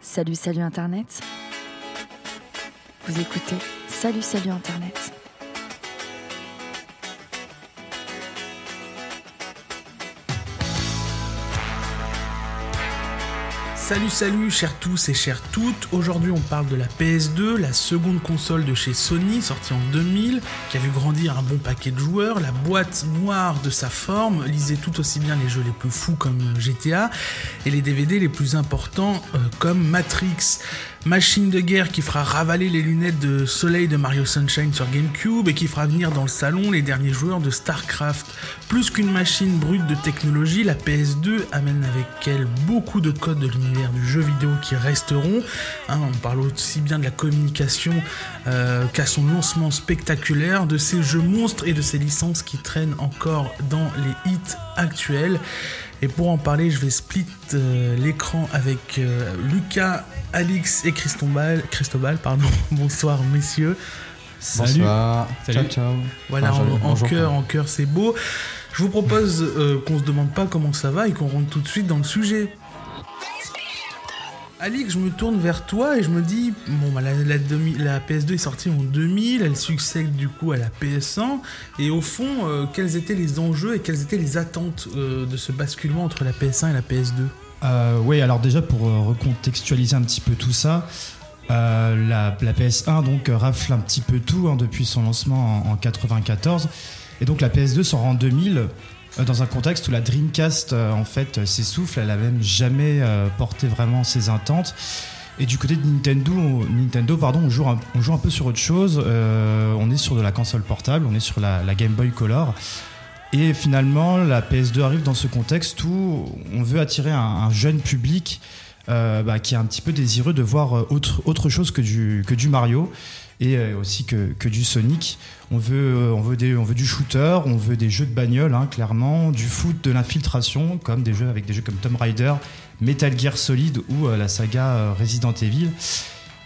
Salut, salut Internet. Vous écoutez Salut, salut Internet. Salut salut chers tous et chères toutes, aujourd'hui on parle de la PS2, la seconde console de chez Sony sortie en 2000, qui a vu grandir un bon paquet de joueurs, la boîte noire de sa forme lisait tout aussi bien les jeux les plus fous comme GTA et les DVD les plus importants euh, comme Matrix. Machine de guerre qui fera ravaler les lunettes de soleil de Mario Sunshine sur GameCube et qui fera venir dans le salon les derniers joueurs de StarCraft. Plus qu'une machine brute de technologie, la PS2 amène avec elle beaucoup de codes de l'univers du jeu vidéo qui resteront. Hein, on parle aussi bien de la communication euh, qu'à son lancement spectaculaire, de ces jeux monstres et de ces licences qui traînent encore dans les hits actuels. Et pour en parler, je vais split euh, l'écran avec euh, Lucas, Alix et Cristobal. Cristobal pardon. Bonsoir messieurs. Salut. Bonsoir. Ciao, ciao. Voilà, en, cœur, en cœur, c'est beau. Je vous propose euh, qu'on se demande pas comment ça va et qu'on rentre tout de suite dans le sujet. Alix, je me tourne vers toi et je me dis, bon, bah, la, la, PS2 est sortie en 2000, elle succède du coup à la PS1, et au fond, euh, quels étaient les enjeux et quelles étaient les attentes euh, de ce basculement entre la PS1 et la PS2 euh, Oui, alors déjà pour recontextualiser un petit peu tout ça, la, PS1 donc rafle un petit peu tout hein, depuis son lancement en, en 94, et donc la PS2 sort en 2000 euh, dans un contexte où la Dreamcast euh, en fait euh, s'essouffle, elle a même jamais porté vraiment ses intentes. Et du côté de Nintendo, Nintendo pardon, on joue un, on joue un peu sur autre chose. on est sur de la console portable, on est sur la, Game Boy Color. Et finalement, la PS2 arrive dans ce contexte où on veut attirer un, jeune public bah, qui est un petit peu désireux de voir autre, autre chose que du, que du Mario et euh, aussi que, que, du Sonic. On veut, euh, on, veut des, on veut du shooter, on veut des jeux de bagnole, hein, clairement, du foot, de l'infiltration, comme des jeux avec des jeux comme Tomb Raider, Metal Gear Solid ou euh, la saga Resident Evil.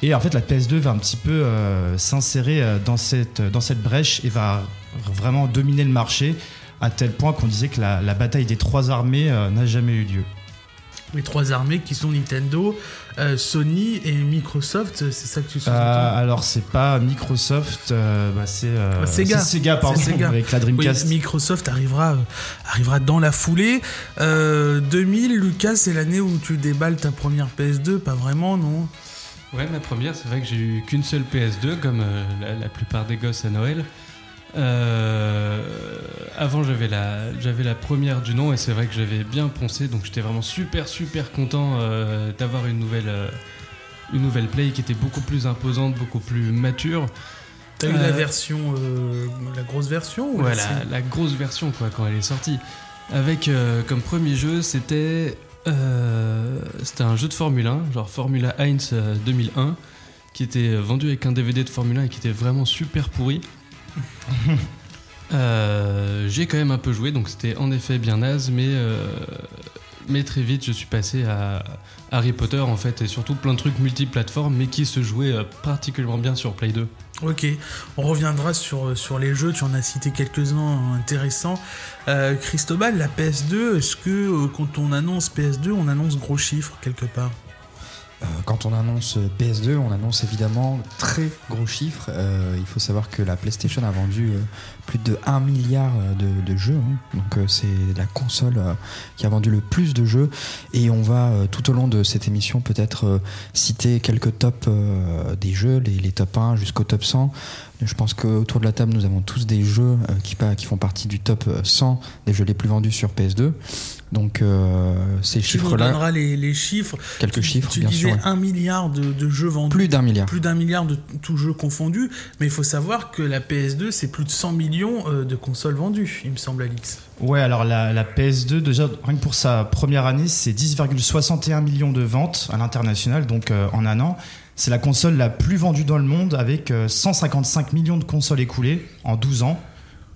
Et en fait, la PS2 va un petit peu s'insérer dans cette, dans cette brèche et va vraiment dominer le marché à tel point qu'on disait que la, la, bataille des trois armées n'a jamais eu lieu les trois armées qui sont Nintendo, euh, Sony et Microsoft, c'est ça que tu sous euh, Alors c'est pas Microsoft, euh, bah, c'est euh, Sega. Sega, pardon, Sega. avec la Dreamcast. Microsoft arrivera, arrivera dans la foulée. 2000, Lucas, c'est l'année où tu déballes ta première PS2, pas vraiment, non? Ouais, ma première, c'est vrai que j'ai eu qu'une seule PS2, comme la, plupart des gosses à Noël. Euh, avant, j'avais la, j'avais la première du nom et c'est vrai que j'avais bien poncé, donc j'étais vraiment super super content euh, d'avoir une nouvelle, euh, une nouvelle play qui était beaucoup plus imposante, beaucoup plus mature. T'as eu la version, la grosse version ou la, grosse version quoi quand elle est sortie. Avec comme premier jeu, c'était c'était un jeu de Formule 1, genre Formula Heinz 2001, qui était vendu avec un DVD de Formule 1 et qui était vraiment super pourri. Euh, j'ai quand même un peu joué, donc c'était en effet bien naze, mais, euh, mais très vite je suis passé à Harry Potter en fait, et surtout plein de trucs multiplateformes, mais qui se jouaient euh, particulièrement bien sur Play 2. Ok, on reviendra sur, les jeux, tu en as cité quelques-uns intéressants. Christobal, la PS2, est-ce que quand on annonce PS2, on annonce gros chiffres quelque part? Quand on annonce PS2, on annonce évidemment très gros chiffres. Euh, il faut savoir que la PlayStation a vendu euh, plus de 1 milliard de, jeux. Hein. Donc c'est la console qui a vendu le plus de jeux. Et on va tout au long de cette émission peut-être citer quelques tops des jeux, les, les top 1 jusqu'au top 100. Je pense qu'autour de la table, nous avons tous des jeux qui, qui font partie du top 100 des jeux les plus vendus sur PS2. Donc euh, ces chiffres-là. Tu donneras les, les, chiffres. Quelques chiffres, tu bien disais un milliard de, jeux vendus. Plus d'un milliard. Plus d'un milliard de tous jeux confondus. Mais il faut savoir que la PS2, c'est plus de 100 millions euh, de consoles vendues, il me semble, Alix. Ouais, alors la, la PS2, déjà, rien que pour sa première année, c'est 10,61 millions de ventes à l'international, donc euh, en un an. C'est la console la plus vendue dans le monde avec 155 millions de consoles écoulées en 12 ans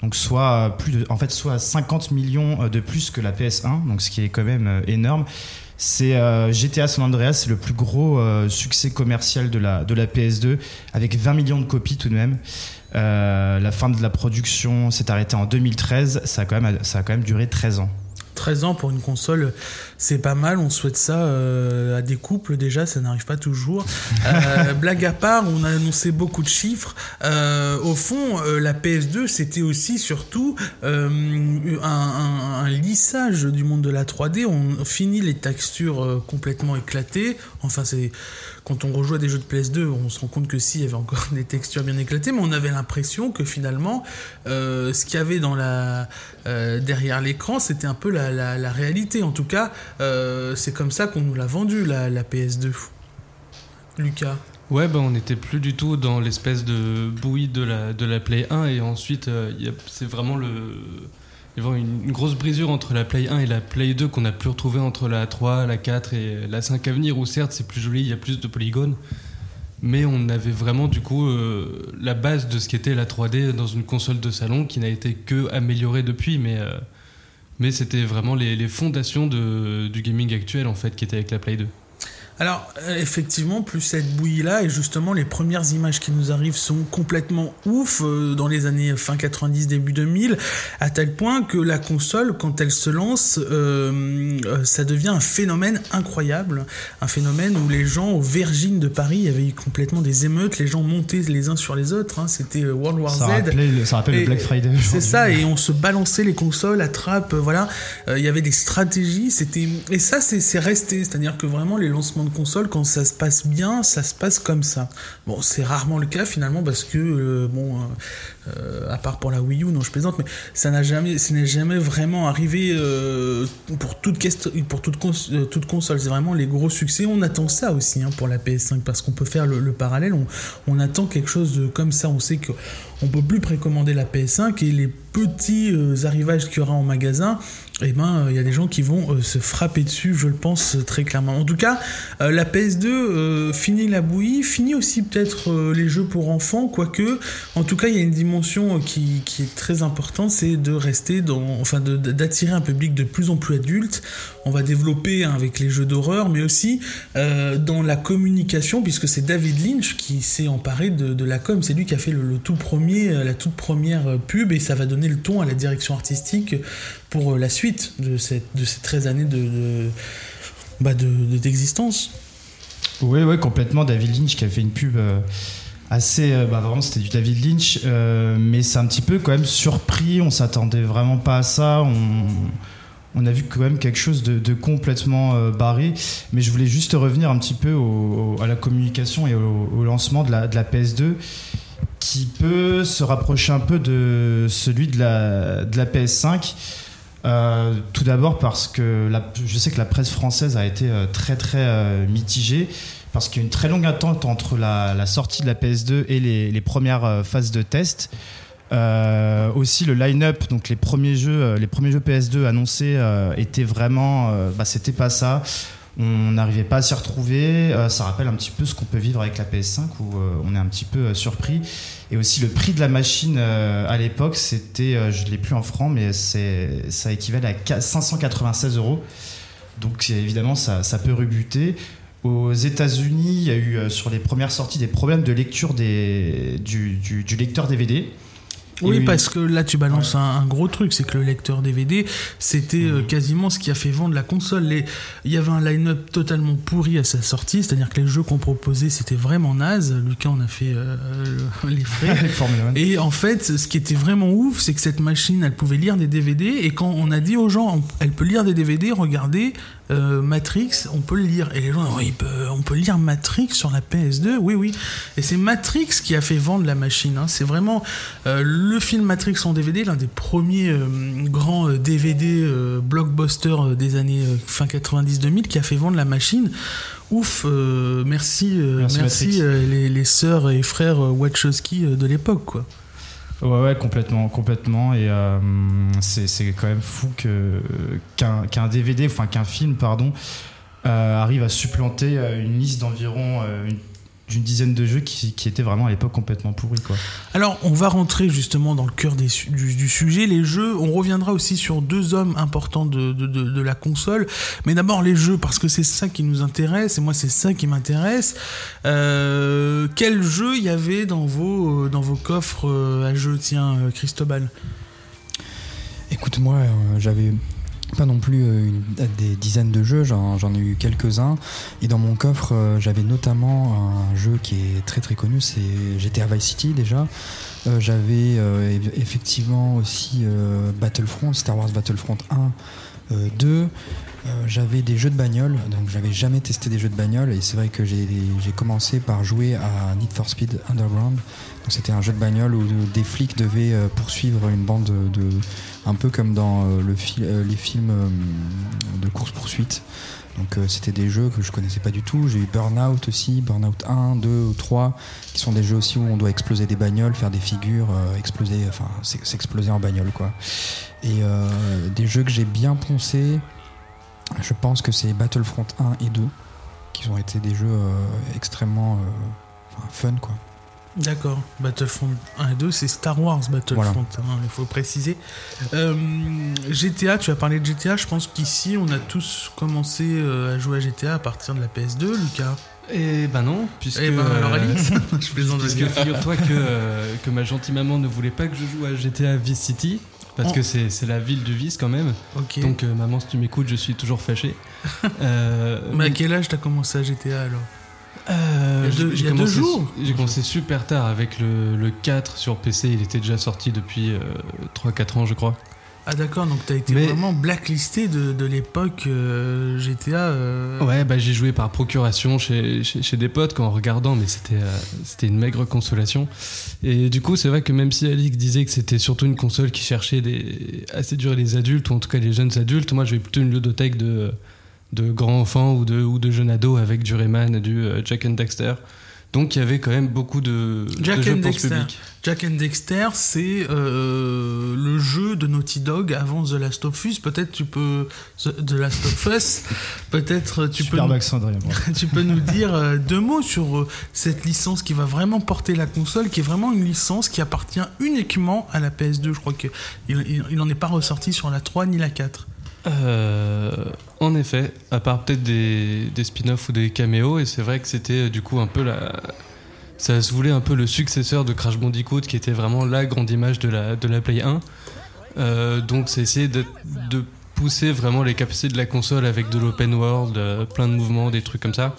donc soit plus de, en fait soit 50 millions euh, de plus que la PS1, donc ce qui est quand même euh, énorme. C'est euh, GTA San Andreas, c'est le plus gros succès commercial de la de la PS2 avec 20 millions de copies tout de même. la fin de la production s'est arrêtée en 2013, ça a quand même ça a quand même duré 13 ans. 13 ans pour une console, c'est pas mal. On souhaite ça euh, à des couples déjà, ça n'arrive pas toujours. Euh, blague à part, on a annoncé beaucoup de chiffres. Euh, au fond, la PS2, c'était aussi surtout un, un- un lissage du monde de la 3D. On finit les textures complètement éclatées. Enfin, c'est quand on rejoue à des jeux de PS2, on se rend compte que si, il y avait encore des textures bien éclatées, mais on avait l'impression que finalement, euh, ce qu'il y avait dans la, euh, derrière l'écran, c'était un peu la, la- la réalité. En tout cas, euh, c'est comme ça qu'on nous l'a vendu, la, la PS2. Lucas Ouais, bah, on n'était plus du tout dans l'espèce de bouillie de la, de la Play 1 et ensuite euh, c'est vraiment le y a une, une grosse brisure entre la Play 1 et la Play 2 qu'on n'a plus retrouvé entre la 3, la 4 et la 5 à venir où certes c'est plus joli, il y a plus de polygones mais on avait vraiment du coup euh, la base de ce qu'était la 3D dans une console de salon qui n'a été que améliorée depuis mais euh, mais c'était vraiment les, les fondations de, du gaming actuel en fait qui étaient avec la Play 2. Alors, euh, effectivement, plus cette bouillie-là, et justement, les premières images qui nous arrivent sont complètement ouf euh, dans les années fin 90, début 2000, à tel point que la console, quand elle se lance, euh, euh, ça devient un phénomène incroyable. Un phénomène où les gens, aux Vergines de Paris, il y avait eu complètement des émeutes, les gens montaient les uns sur les autres. hein, C'était euh, World War Ça Z. rappelait, le- ça rappelle le Black Friday. C'est ça, et on se balançait les consoles à trappe, euh, voilà. Euh, Il y avait des stratégies, c'était et ça c'est resté, c'est-à-dire que vraiment les lancements de consoles, quand ça se passe bien, ça se passe comme ça. Bon, c'est rarement le cas finalement parce que euh, bon, euh, euh, à part pour la Wii U, non je plaisante, mais ça n'a jamais, vraiment arrivé pour toute console. C'est vraiment les gros succès. On attend ça aussi hein, pour la PS5 parce qu'on peut faire le, le parallèle. On, attend quelque chose de comme ça. On sait que on peut plus précommander la PS5 et les petits arrivages qu'il y aura en magasin, eh ben euh, il y a des gens qui vont euh, se frapper dessus, je le pense euh, très clairement. En tout cas, euh, la PS2 euh, finit la bouillie, finit aussi peut-être euh, les jeux pour enfants, quoique. En tout cas, il y a une dimension euh, qui, est très importante, c'est de rester dans, enfin, d'attirer un public de plus en plus adulte. On va développer hein, avec les jeux d'horreur, mais aussi euh, dans la communication, puisque c'est David Lynch qui s'est emparé de, la com. C'est lui qui a fait le, tout premier, euh, la toute première euh, pub, et ça va donner le ton à la direction artistique pour euh, la suite de, cette, de ces 13 années de, de- bah, de- de- d'existence. Oui, complètement. David Lynch qui a fait une pub euh, assez. euh, bah, vraiment, c'était du David Lynch. mais c'est un petit peu quand même surpris. On s'attendait vraiment pas à ça. On, on a vu quand même quelque chose de, complètement barré. Mais je voulais juste revenir un petit peu à la communication et au, au lancement de la, de la PS2 qui peut se rapprocher un peu de celui de la, de la PS5. Euh, tout d'abord parce que la- je sais que la presse française a été euh, très très euh, mitigée parce qu'il y a une très longue attente entre la, sortie de la PS2 et les, premières phases de test. Euh, aussi le line-up, donc les premiers jeux, les premiers jeux PS2 annoncés euh, étaient vraiment, bah, c'était pas ça. On n'arrivait pas à s'y retrouver. Euh, ça rappelle un petit peu ce qu'on peut vivre avec la PS5 où euh, on est un petit peu euh, surpris. Et aussi le prix de la machine à l'époque, c'était, je l'ai plus en francs, mais ça équivalait à qua- 596 euros. Donc évidemment, ça, peut rebuter. Aux États-Unis, il y a eu sur les premières sorties des problèmes de lecture du lecteur DVD. Oui, parce que là, tu balances un, un gros truc, c'est que le lecteur DVD, c'était euh, quasiment ce qui a fait vendre la console. Les- Il y avait un line-up totalement pourri à sa sortie, c'est-à-dire que les jeux qu'on proposait, c'était vraiment naze. Lucas, on a fait euh, euh, les frais. Et en fait, ce qui était vraiment ouf, c'est que cette machine, elle pouvait lire des DVD. Et quand on a dit aux gens, elle peut lire des DVD, regardez, euh, Matrix, on peut le lire. Et les gens, peut- on peut lire Matrix sur la PS2, oui, oui. Et c'est Matrix qui a fait vendre la machine. hein. C'est vraiment euh, le film Matrix en DVD, l'un des premiers euh, grands DVD blockbusters euh, des années fin 90-2000 qui a fait vendre la machine. Ouf, merci, Merci, les, les sœurs et frères Wachowski de l'époque, quoi. Ouais, ouais, complètement, complètement. Et euh, c'est quand même fou qu'un qu'un DVD, enfin qu'un film, pardon, euh, arrive à supplanter euh, une liste d'environ euh, une- d'une dizaine de jeux qui, qui étaient vraiment à l'époque complètement pourris, quoi. Alors, on va rentrer justement dans le cœur des du, du sujet, les jeux. On reviendra aussi sur deux hommes importants de, de, de, de la console. Mais d'abord, les jeux, parce que c'est ça qui nous intéresse, et moi, c'est ça qui m'intéresse. Euh, quel jeu il y avait dans vos, euh, dans vos coffres euh, à jeux? Tiens, euh, Cristobal. Écoute, moi, euh, j'avais pas non plus euh, des dizaines de jeux, j'en ai eu quelques-uns. Et dans mon coffre, euh, j'avais notamment un jeu qui est très très connu, c'est GTA Vice City déjà. Euh, j'avais eff- effectivement aussi Battlefront, Star Wars Battlefront 1, euh, 2. Euh, j'avais des jeux de bagnole, donc j'avais jamais testé des jeux de bagnole. Et c'est vrai que j'ai commencé par jouer à Need for Speed Underground. C'était un jeu de bagnole où des flics devaient poursuivre une bande de, de- un peu comme dans euh, euh, les films euh, de course poursuite. Donc c'était des jeux que je connaissais pas du tout. J'ai eu Burnout aussi, Burnout 1, 2 ou 3, qui sont des jeux aussi où on doit exploser des bagnoles, faire des figures, exploser, enfin s'ex- s'exploser en bagnole quoi. Et des jeux que j'ai bien poncé, je pense que c'est Battlefront 1 et 2, qui ont été des jeux extrêmement fun quoi. D'accord. Battlefront 1 et 2, c'est Star Wars Battlefront, hein, il faut préciser. Euh, GTA, tu as parlé de GTA, je pense qu'ici, on a tous commencé euh, à jouer à GTA à partir de la PS2, Lucas. Et ben non, puisque. Eh ben, alors euh, Alix, je plaisante. Puisque figure-toi que, euh, que ma gentille maman ne voulait pas que je joue à GTA Vice City, parce Oh. que c'est c'est la ville du vice quand même. Donc euh, maman, si tu m'écoutes, je suis toujours fâché. Euh, Mais à quel âge t'as commencé à GTA alors? Euh, Il y a deux- j'ai- il y a j'ai deux commencé- jours. J'ai commencé super tard avec le, le 4 sur PC, il était déjà sorti depuis euh, 3-4 ans je crois. Ah d'accord, donc t'as été Mais- vraiment blacklisté de, de l'époque euh, GTA. euh, Ouais, bah j'ai joué par procuration chez, chez, chez des potes quand en regardant, mais c'était euh, c'était une maigre consolation. Et du coup, c'est vrai que même si Alix disait que c'était surtout une console qui cherchait des, à séduire les adultes, ou en tout cas les jeunes adultes, moi j'avais plutôt une ludothèque de, de grands enfants ou de, ou de jeunes ados avec du Rayman et du euh, Jack and Dexter. Donc il y avait quand même beaucoup de, Jack de jeux and pour ce Dexter. public. Jack and Dexter, c'est euh, le jeu de Naughty Dog avant The Last of Us. Peut-être tu peux The, Last of Us. Peut-être tu peux Super nous, Adrien. bravo. tu peux nous dire euh, deux mots sur cette licence qui va vraiment porter la console, qui est vraiment une licence qui appartient uniquement à la PS2. Je crois que il, il, il en est pas ressorti sur la 3 ni la 4. Euh, en effet, à part peut-être des, spin-offs ou des caméos, et c'est vrai que c'était euh, du coup un peu la. Ça se voulait un peu le successeur de Crash Bandicoot, qui était vraiment la grande image de la, de la Play 1. Euh, donc, c'est essayer de, de pousser vraiment les capacités de la console avec de l'open world, euh, plein de mouvements, des trucs comme ça.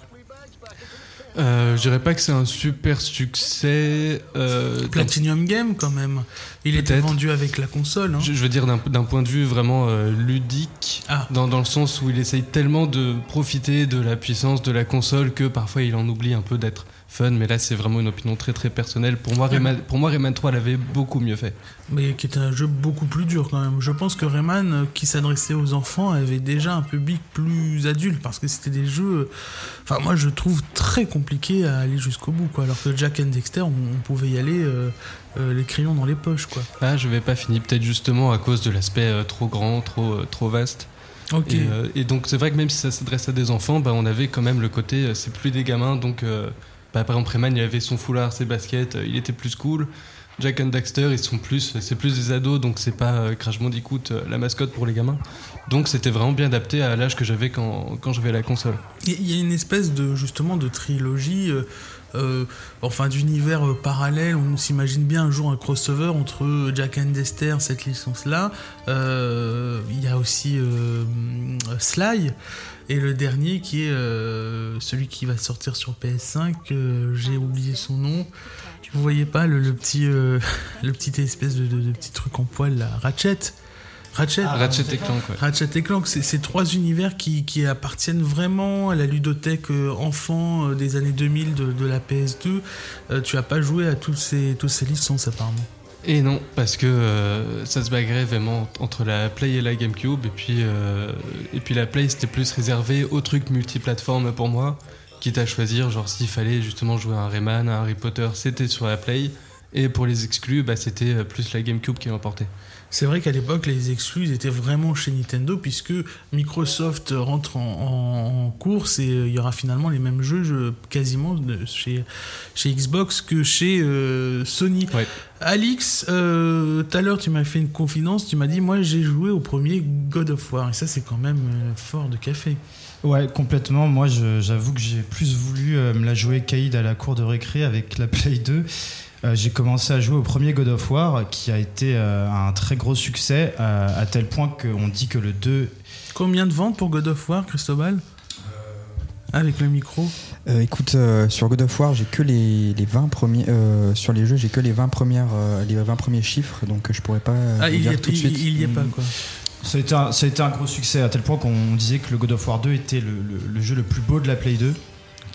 Euh, je dirais pas que c'est un super succès. euh, Platinum Game quand même. Il était vendu avec la console. hein. je, je veux dire d'un d'un point de vue vraiment euh, ludique, Ah. dans, dans le sens où il essaye tellement de profiter de la puissance de la console que parfois il en oublie un peu d'être fun, mais là c'est vraiment une opinion très très personnelle. Pour moi, Rayman, pour moi, Rayman 3 l'avait beaucoup mieux fait. Mais qui était un jeu beaucoup plus dur quand même. Je pense que Rayman, euh, qui s'adressait aux enfants, avait déjà un public plus adulte parce que c'était des jeux. euh, Enfin, moi je trouve très compliqué à aller jusqu'au bout quoi. Alors que Jack and Dexter, on, on pouvait y aller euh, euh, les crayons dans les poches quoi. Ah, je vais pas fini, peut-être justement à cause de l'aspect euh, trop grand, trop, trop vaste. Ok. Et, et donc c'est vrai que même si ça s'adresse à des enfants, bah, on avait quand même le côté, c'est plus des gamins, donc bah, par exemple Rayman il avait son foulard, ses baskets, euh, il était plus cool. Jack and Daxter c'est plus des ados, donc c'est pas euh, Crash Bandicoot euh, la mascotte pour les gamins. Donc c'était vraiment bien adapté à l'âge que j'avais quand, quand j'avais la console. Il y a une espèce de justement de trilogie, enfin d'univers parallèle. On s'imagine bien un jour un crossover entre Jack and Dexter, cette licence-là. Il y a aussi Sly et le dernier qui est euh, celui qui va sortir sur PS5. euh, J'ai oublié son nom. Vous voyez pas le, le petit, euh, le petit espèce de, de- de petit truc en poil là, Ratchet? Ratchet? Ratchet et Clank, ouais. Ratchet et Clank, c'est ces trois univers qui, qui appartiennent vraiment à la ludothèque enfant des années 2000 de, de la PS2. Euh, tu as pas joué à tous ces, tous ces licences apparemment. Et non, parce que euh, ça se bagarrait vraiment entre la Play et la GameCube, et puis, euh, et puis la Play c'était plus réservé aux trucs multiplateformes pour moi, quitte à choisir, genre s'il fallait justement jouer à un Rayman, à Harry Potter, c'était sur la Play, et pour les exclus, bah, c'était euh, plus la GameCube qui l'emportait. C'est vrai qu'à l'époque, les exclus étaient vraiment chez Nintendo, puisque Microsoft rentre en, en- en course et euh, il y aura finalement les mêmes jeux je- quasiment de- chez, chez Xbox que chez euh, Sony. Ouais. Alix, euh, tout à l'heure, tu m'as fait une confidence, tu m'as dit, moi j'ai joué au premier God of War, et ça c'est quand même euh, fort de café. Ouais, complètement. Moi, j'avoue que j'ai plus voulu euh, me la jouer Caïd à la cour de récré avec la Play 2. Euh, j'ai commencé à jouer au premier God of War qui a été euh, un très gros succès euh, à tel point qu'on dit que le 2 Combien de ventes pour God of War, Cristobal? Avec le micro Euh, écoute, euh, sur God of War, j'ai que les, les 20 premiers. euh, sur les jeux, j'ai que les 20, premières, euh, les 20 premiers chiffres, donc je pourrais pas Ah, il y, est, tout de il, suite. il y est pas Mm. quoi. Ça a, été un, ça a été un gros succès à tel point qu'on disait que le God of War 2 était le, le- le jeu le plus beau de la Play 2,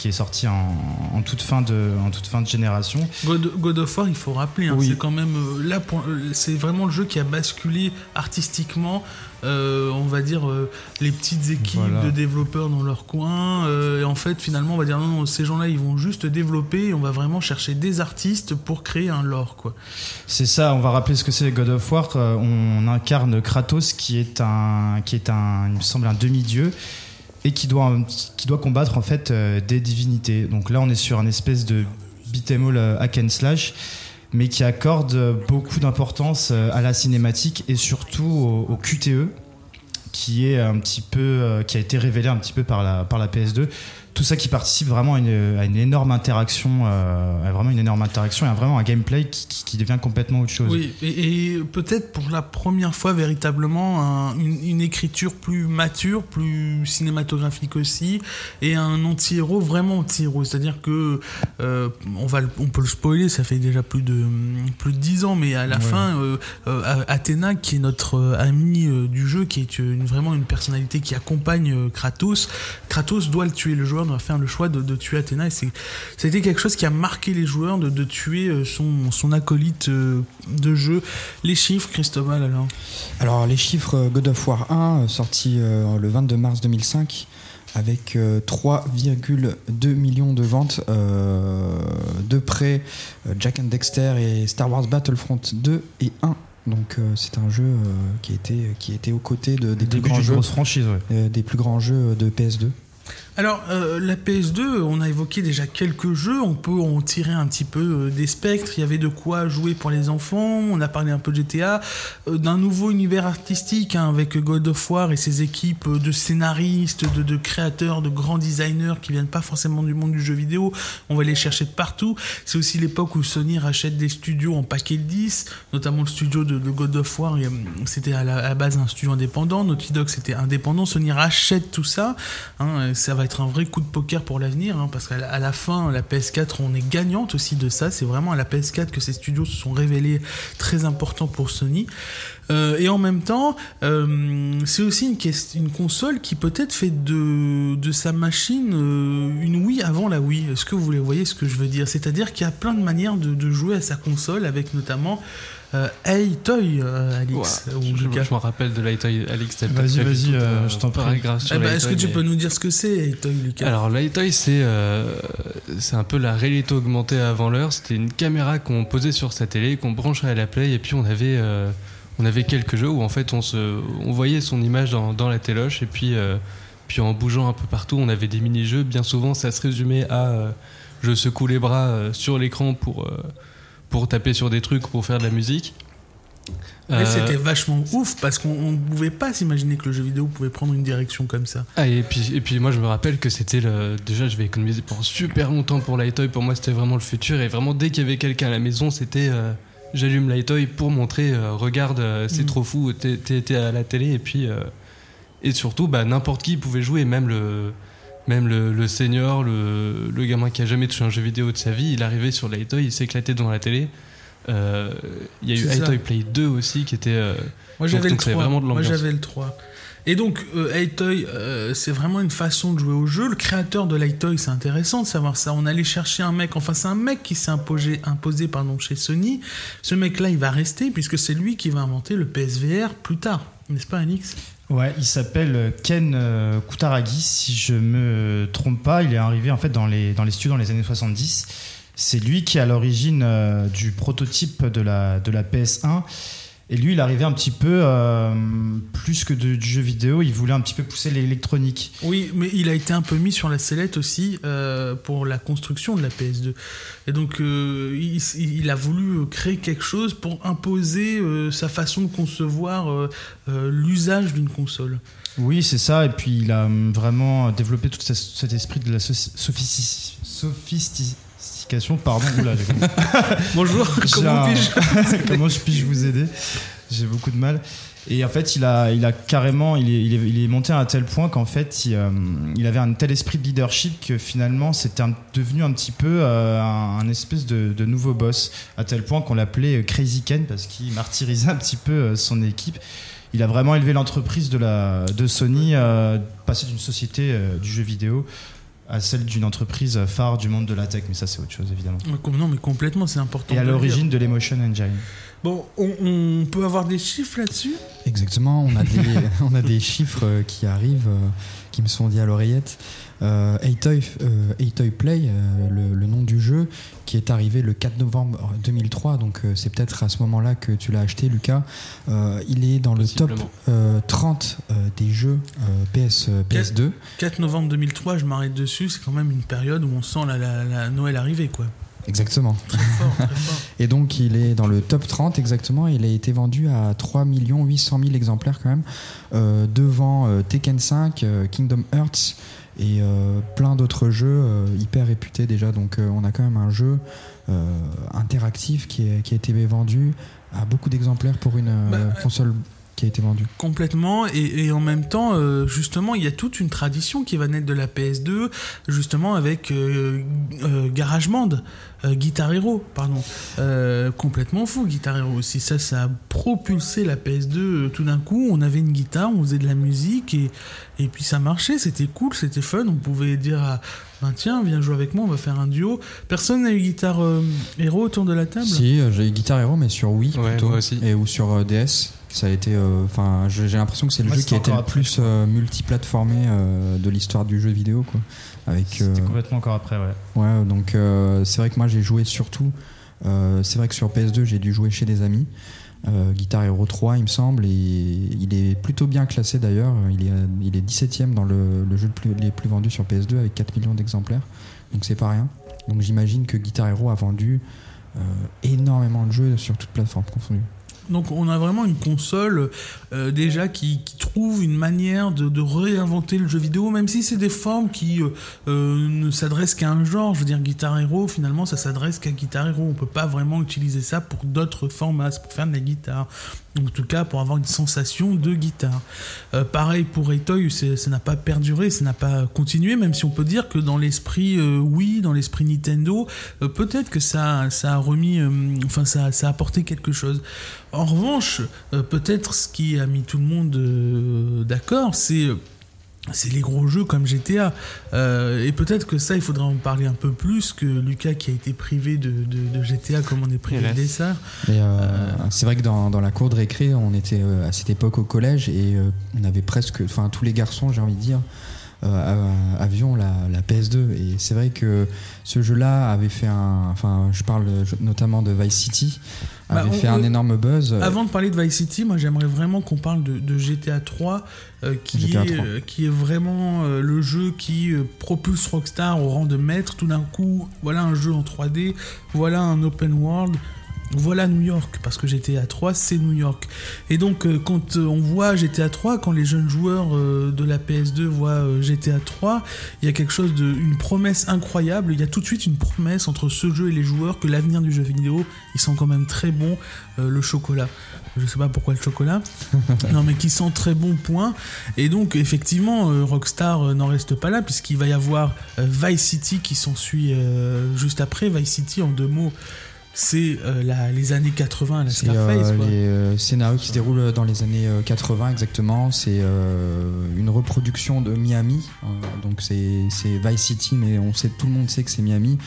qui est sorti en, en toute, fin de, en toute fin de génération. God, God of War, il faut rappeler, hein, Oui. c'est quand même euh, là, euh, c'est vraiment le jeu qui a basculé artistiquement. euh, on va dire euh, les petites équipes Voilà. de développeurs dans leur coin. euh, et en fait, finalement, on va dire non, non, ces gens-là, ils vont juste développer. Et on va vraiment chercher des artistes pour créer un lore, quoi. C'est ça, on va rappeler ce que c'est God of War. On incarne Kratos qui est un, qui est un, il me semble, un demi-dieu et qui doit, qui doit combattre en fait euh, des divinités. Donc là, on est sur un espèce de beat'em all euh, hack and slash, mais qui accorde beaucoup d'importance euh, à la cinématique et surtout au, au QTE, qui est un petit peu, qui a été révélé un petit peu par la, par la PS2. Tout ça qui participe vraiment à une, à une énorme interaction, euh, à vraiment une énorme interaction et à vraiment un gameplay qui, qui- qui devient complètement autre chose. Oui, et, et peut-être pour la première fois véritablement un- une, une écriture plus mature, plus cinématographique aussi, et un anti-héros vraiment anti-héros. C'est-à-dire que euh, on va, on peut le spoiler, ça fait déjà plus de plus de dix ans, mais à la Ouais. fin, euh, Athéna, qui est notre ami euh, du jeu, qui est une, vraiment une personnalité qui accompagne Kratos, Kratos doit le tuer. Le joueur doit faire le choix de, de tuer Athéna, et c'est ça a été quelque chose qui a marqué les joueurs de, de tuer euh, son, son acolyte euh, de jeu. Les chiffres, Cristobal, alors Alors, les chiffres euh, God of War 1, euh, sorti euh, le 22 mars 2005, avec euh, 3,2 millions de ventes. euh, de près, euh, Jack and Dexter et Star Wars Battlefront 2 et 1. Donc, euh, c'est un jeu euh, qui, a été, qui a été aux côtés de, des, plus grands jeux, grosse franchise, ouais. euh, des plus grands jeux de PS2. Alors, euh, la PS2, on a évoqué déjà quelques jeux, on peut en tirer un petit peu euh, des spectres, il y avait de quoi jouer pour les enfants, on a parlé un peu de GTA, euh, d'un nouveau univers artistique hein, avec God of War et ses équipes euh, de scénaristes, de, créateurs, de grands designers qui viennent pas forcément du monde du jeu vidéo, on va les chercher de partout. C'est aussi l'époque où Sony rachète des studios en paquet de 10, notamment le studio de, God of War, c'était à la, à la base un studio indépendant, Naughty Dog c'était indépendant, Sony rachète tout ça, hein, ça va un vrai coup de poker pour l'avenir, hein, parce qu'à la, fin, la PS4, on est gagnante aussi de ça. C'est vraiment à la PS4 que ces studios se sont révélés très importants pour Sony. Euh, et en même temps, euh, c'est aussi une, une console qui peut-être fait de, de sa machine euh, une Wii avant la Wii. Est-ce que vous voyez ce que je veux dire? C'est-à-dire qu'il y a plein de manières de, jouer à sa console, avec notamment Hey Toy, euh, Alix Ouais, ou je, Lucas. je me rappelle de Lightoy, Alex. t'as Vas-y, vas-y, euh, euh, je t'en prie. Eh ben, Est-ce que tu mais- peux nous dire ce que c'est, Hey Toy, Lucas? Alors c'est euh, c'est un peu la réalité augmentée avant l'heure. C'était une caméra qu'on posait sur sa télé, qu'on branchait à la play, et puis on avait euh, on avait quelques jeux où en fait on se on voyait son image dans, dans la téloche, et puis euh, puis en bougeant un peu partout, on avait des mini-jeux. Bien souvent, ça se résumait à euh, je secoue les bras euh, sur l'écran pour euh, pour taper sur des trucs, pour faire de la musique. Euh, c'était vachement ouf parce qu'on ne pouvait pas s'imaginer que le jeu vidéo pouvait prendre une direction comme ça. Ah, et puis, et puis moi je me rappelle que c'était le. Déjà, je vais économiser pendant super longtemps pour Lightoy. Pour moi, c'était vraiment le futur. Et vraiment, dès qu'il y avait quelqu'un à la maison, c'était. euh, J'allume Lightoy pour montrer, euh, regarde, euh, c'est Mm. trop fou, t'es à la télé. Et puis. euh, et surtout, bah, n'importe qui pouvait jouer, même le. Même le, le senior, le, le gamin qui a jamais touché un jeu vidéo de sa vie, il arrivait sur Lightoy, il s'éclatait devant la télé. Euh, Il y a eu. Lightoy Play 2 aussi qui était. euh, Moi j'avais le donc, c'est 3. vraiment de Moi j'avais le 3. Et donc, euh, Heytoy, euh, c'est vraiment une façon de jouer au jeu. Le créateur de Lightoy, c'est intéressant de savoir ça. On allait chercher un mec, enfin c'est un mec qui s'est imposé, imposé pardon, chez Sony. Ce mec-là, il va rester puisque c'est lui qui va inventer le PSVR plus tard. N'est-ce pas, Alix? Ouais, il s'appelle Ken euh, Kutaragi, si je me trompe pas. Il est arrivé en fait dans les, dans studios dans les années 70. C'est lui qui est à l'origine euh, du prototype de la PS1. Et lui, il arrivait un petit peu, euh, plus que de- du jeu vidéo, il voulait un petit peu pousser l'électronique. Oui, mais il a été un peu mis sur la sellette aussi euh, pour la construction de la PS2. Et donc, euh, il, il a voulu créer quelque chose pour imposer sa façon de concevoir l'usage d'une console. Oui, c'est ça. Et puis, il a vraiment développé tout ce- cet esprit de la so- sophisti- Pardon. Oula. Bonjour, comment un- puis-je Comment je puis vous aider? J'ai beaucoup de mal. Et en fait, il a, il a carrément, il est, il est, il est monté à un tel point qu'en fait, il, euh, il avait un tel esprit de leadership que finalement, c'était un- devenu un petit peu euh, un, un espèce de, de nouveau boss, à tel point qu'on l'appelait euh, Crazy Ken parce qu'il martyrisait un petit peu son équipe. Il a vraiment élevé l'entreprise de, la, de Sony, euh, passé d'une société du jeu vidéo à celle d'une entreprise phare du monde de la tech, mais ça c'est autre chose évidemment. Non, mais complètement, c'est important. Et à l'origine de l'Emotion Engine. Bon, on, on peut avoir des chiffres là-dessus? Exactement, on a des, on a des chiffres euh, qui arrivent, euh, qui me sont dit à l'oreillette. Euh, Atoy, euh, Atoy Play, euh, le, le nom du jeu, qui est arrivé le 4 novembre 2003, donc euh, c'est peut-être à ce moment-là que tu l'as acheté, Lucas. Euh, il est dans le top Possiblement. euh, 30 euh, des jeux euh, PS, euh, PS2. 4 novembre 2003, je m'arrête dessus, c'est quand même une période où on sent la, la- la Noël arriver, quoi. Exactement. Très fort, très fort. Et donc il est dans le top 30 exactement. Il a été vendu à 3 800 000 exemplaires quand même, euh, devant euh, Tekken 5, euh, Kingdom Hearts et plein d'autres jeux hyper réputés déjà. Donc on a quand même un jeu interactif qui, est- qui a été vendu à beaucoup d'exemplaires pour une Bah, console qui a été vendue. Complètement, et, et en même temps, euh, justement, il y a toute une tradition qui va naître de la PS2, justement avec euh, euh, GarageBand, euh, Guitar Hero, pardon. Euh, complètement fou, Guitar Hero aussi. Ça, ça a propulsé la PS2 euh, tout d'un coup. On avait une guitare, on faisait de la musique, et, et puis ça marchait, c'était cool, c'était fun. On pouvait dire à. Ben tiens, viens jouer avec moi, on va faire un duo. Personne n'a eu Guitar euh, Hero autour de la table? Si, j'ai eu Guitar Hero, mais sur Wii Ouais, plutôt, moi aussi. et ou sur euh, DS. Ça a été, euh, enfin, j'ai l'impression que c'est le Moi, jeu qui a été le après, plus euh, multiplateformé euh, de l'histoire du jeu vidéo, quoi. Avec, C'était complètement encore après, ouais. ouais, donc euh, c'est vrai que moi j'ai joué surtout. c'est vrai que sur PS2 j'ai dû jouer chez des amis. Guitar Hero 3 il me semble et il est plutôt bien classé d'ailleurs il est, il est 17ème dans le, le jeu le plus, les plus vendus sur PS2 avec 4 millions d'exemplaires donc c'est pas rien donc j'imagine que Guitar Hero a vendu énormément de jeux sur toute plateforme confondue Donc on a vraiment une console euh, déjà qui, trouve une manière de, réinventer le jeu vidéo, même si c'est des formes qui euh, euh, ne s'adressent qu'à un genre. Je veux dire, Guitar Hero, finalement, ça s'adresse qu'à Guitar Hero. On peut pas vraiment utiliser ça pour d'autres formats, pour faire de la guitare. En tout cas, pour avoir une sensation de guitare. Euh, pareil pour c'est- ça n'a pas perduré, ça n'a pas continué, même si on peut dire que dans l'esprit euh, Wii, dans l'esprit Nintendo, euh, peut-être que ça, ça a remis, euh, enfin ça, a apporté quelque chose. En revanche, euh, peut-être ce qui a mis tout le monde euh, d'accord, c'est euh, c'est les gros jeux comme GTA. Euh, et peut-être que ça, il faudrait en parler un peu plus que Lucas qui a été privé de, de- de GTA comme on est privé des Dessert. Et euh, c'est vrai que dans, dans la cour de récré, on était euh, à cette époque au collège et euh, on avait presque, enfin tous les garçons, j'ai envie de dire, euh, a- avions la, la PS2. Et c'est vrai que ce jeu-là avait fait un, enfin je parle notamment de Vice City, Bah, avait on- fait un énorme buzz. Avant de parler de Vice City, moi j'aimerais vraiment qu'on parle de, de GTA 3, euh, qui, GTA est, 3. euh, qui est vraiment euh, le jeu qui euh, propulse Rockstar au rang de maître. Tout d'un coup, voilà un jeu en 3D, voilà un open world. Voilà New York, parce que GTA 3, c'est New York. Et donc, euh, quand euh, on voit GTA 3, quand les jeunes joueurs euh, de la PS2 voient GTA 3, il y a quelque chose de, une promesse incroyable. Il y a tout de suite une promesse entre ce jeu et les joueurs que l'avenir du jeu vidéo, ils sont quand même très bons. Euh, le chocolat, je sais pas pourquoi le chocolat, non mais qui sent très bon point. Et donc, effectivement, Rockstar n'en reste pas là, puisqu'il va y avoir Vice City qui s'ensuit juste après. Vice City, en deux mots, c'est euh, la- les années 80 à la C'est Scarface. euh, quoi. les euh, scénarios qui se déroulent dans les années euh, 80 exactement. C'est euh, une reproduction de Miami. Euh, donc c'est c'est Vice City, mais on sait, tout le monde sait que c'est Miami.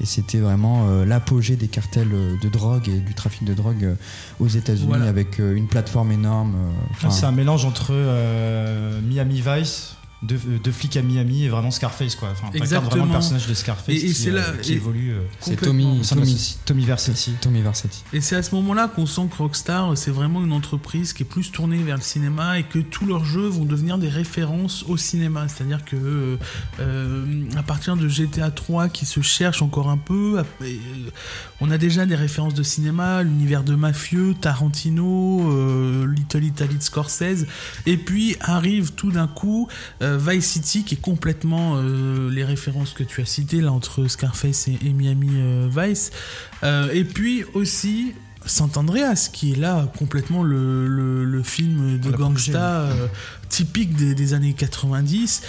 Et c'était vraiment euh, l'apogée des cartels euh, de drogue et du trafic de drogue euh, aux États-Unis Voilà. avec euh, une plateforme énorme. euh, enfin, c'est un mélange entre euh, Miami Vice, deux, euh, deux flics à Miami et vraiment Scarface quoi. Enfin, Exactement. vraiment le personnage de Scarface Et- et qui, euh, là- qui et- évolue. euh, c'est. Tommy, de Tommy, Tommy Vercetti. Tommy Vercetti. Et c'est à ce moment-là qu'on sent que Rockstar, c'est vraiment une entreprise qui est plus tournée vers le cinéma et que tous leurs jeux vont devenir des références au cinéma. C'est-à-dire que euh, à partir de GTA 3 qui se cherche encore un peu, on a déjà des références de cinéma, l'univers de mafieux, Tarantino, euh, Little Italy de Scorsese, et puis arrive tout d'un coup Euh, Vice City qui est complètement euh, les références que tu as citées là entre Scarface et, et Miami euh, Vice. Euh, et puis aussi Sant Andreas qui est là complètement le, le- le film de gangsta euh, typique des, des années 90.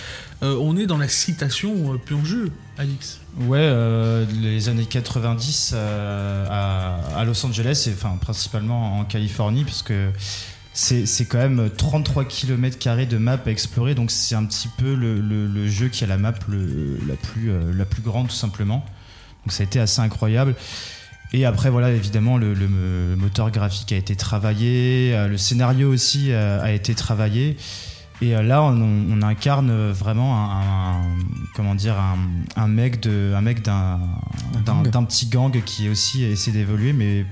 Euh, on est dans la citation euh, jeu, Alix. Ouais, euh, les années 90 euh, à, à Los Angeles, et enfin principalement en Californie, parce que c'est c'est quand même 33 km de map à explorer, donc c'est un petit peu le, le- le jeu qui a la map le- la, plus, euh, la plus grande tout simplement. Donc ça a été assez incroyable. Et après, voilà, évidemment, le, le- le moteur graphique a été travaillé, euh, le scénario aussi euh, a été travaillé. Et là, on, on incarne vraiment un, un- comment dire, un, un mec de, un mec d'un, petit gang qui aussi essayé d'évoluer, mais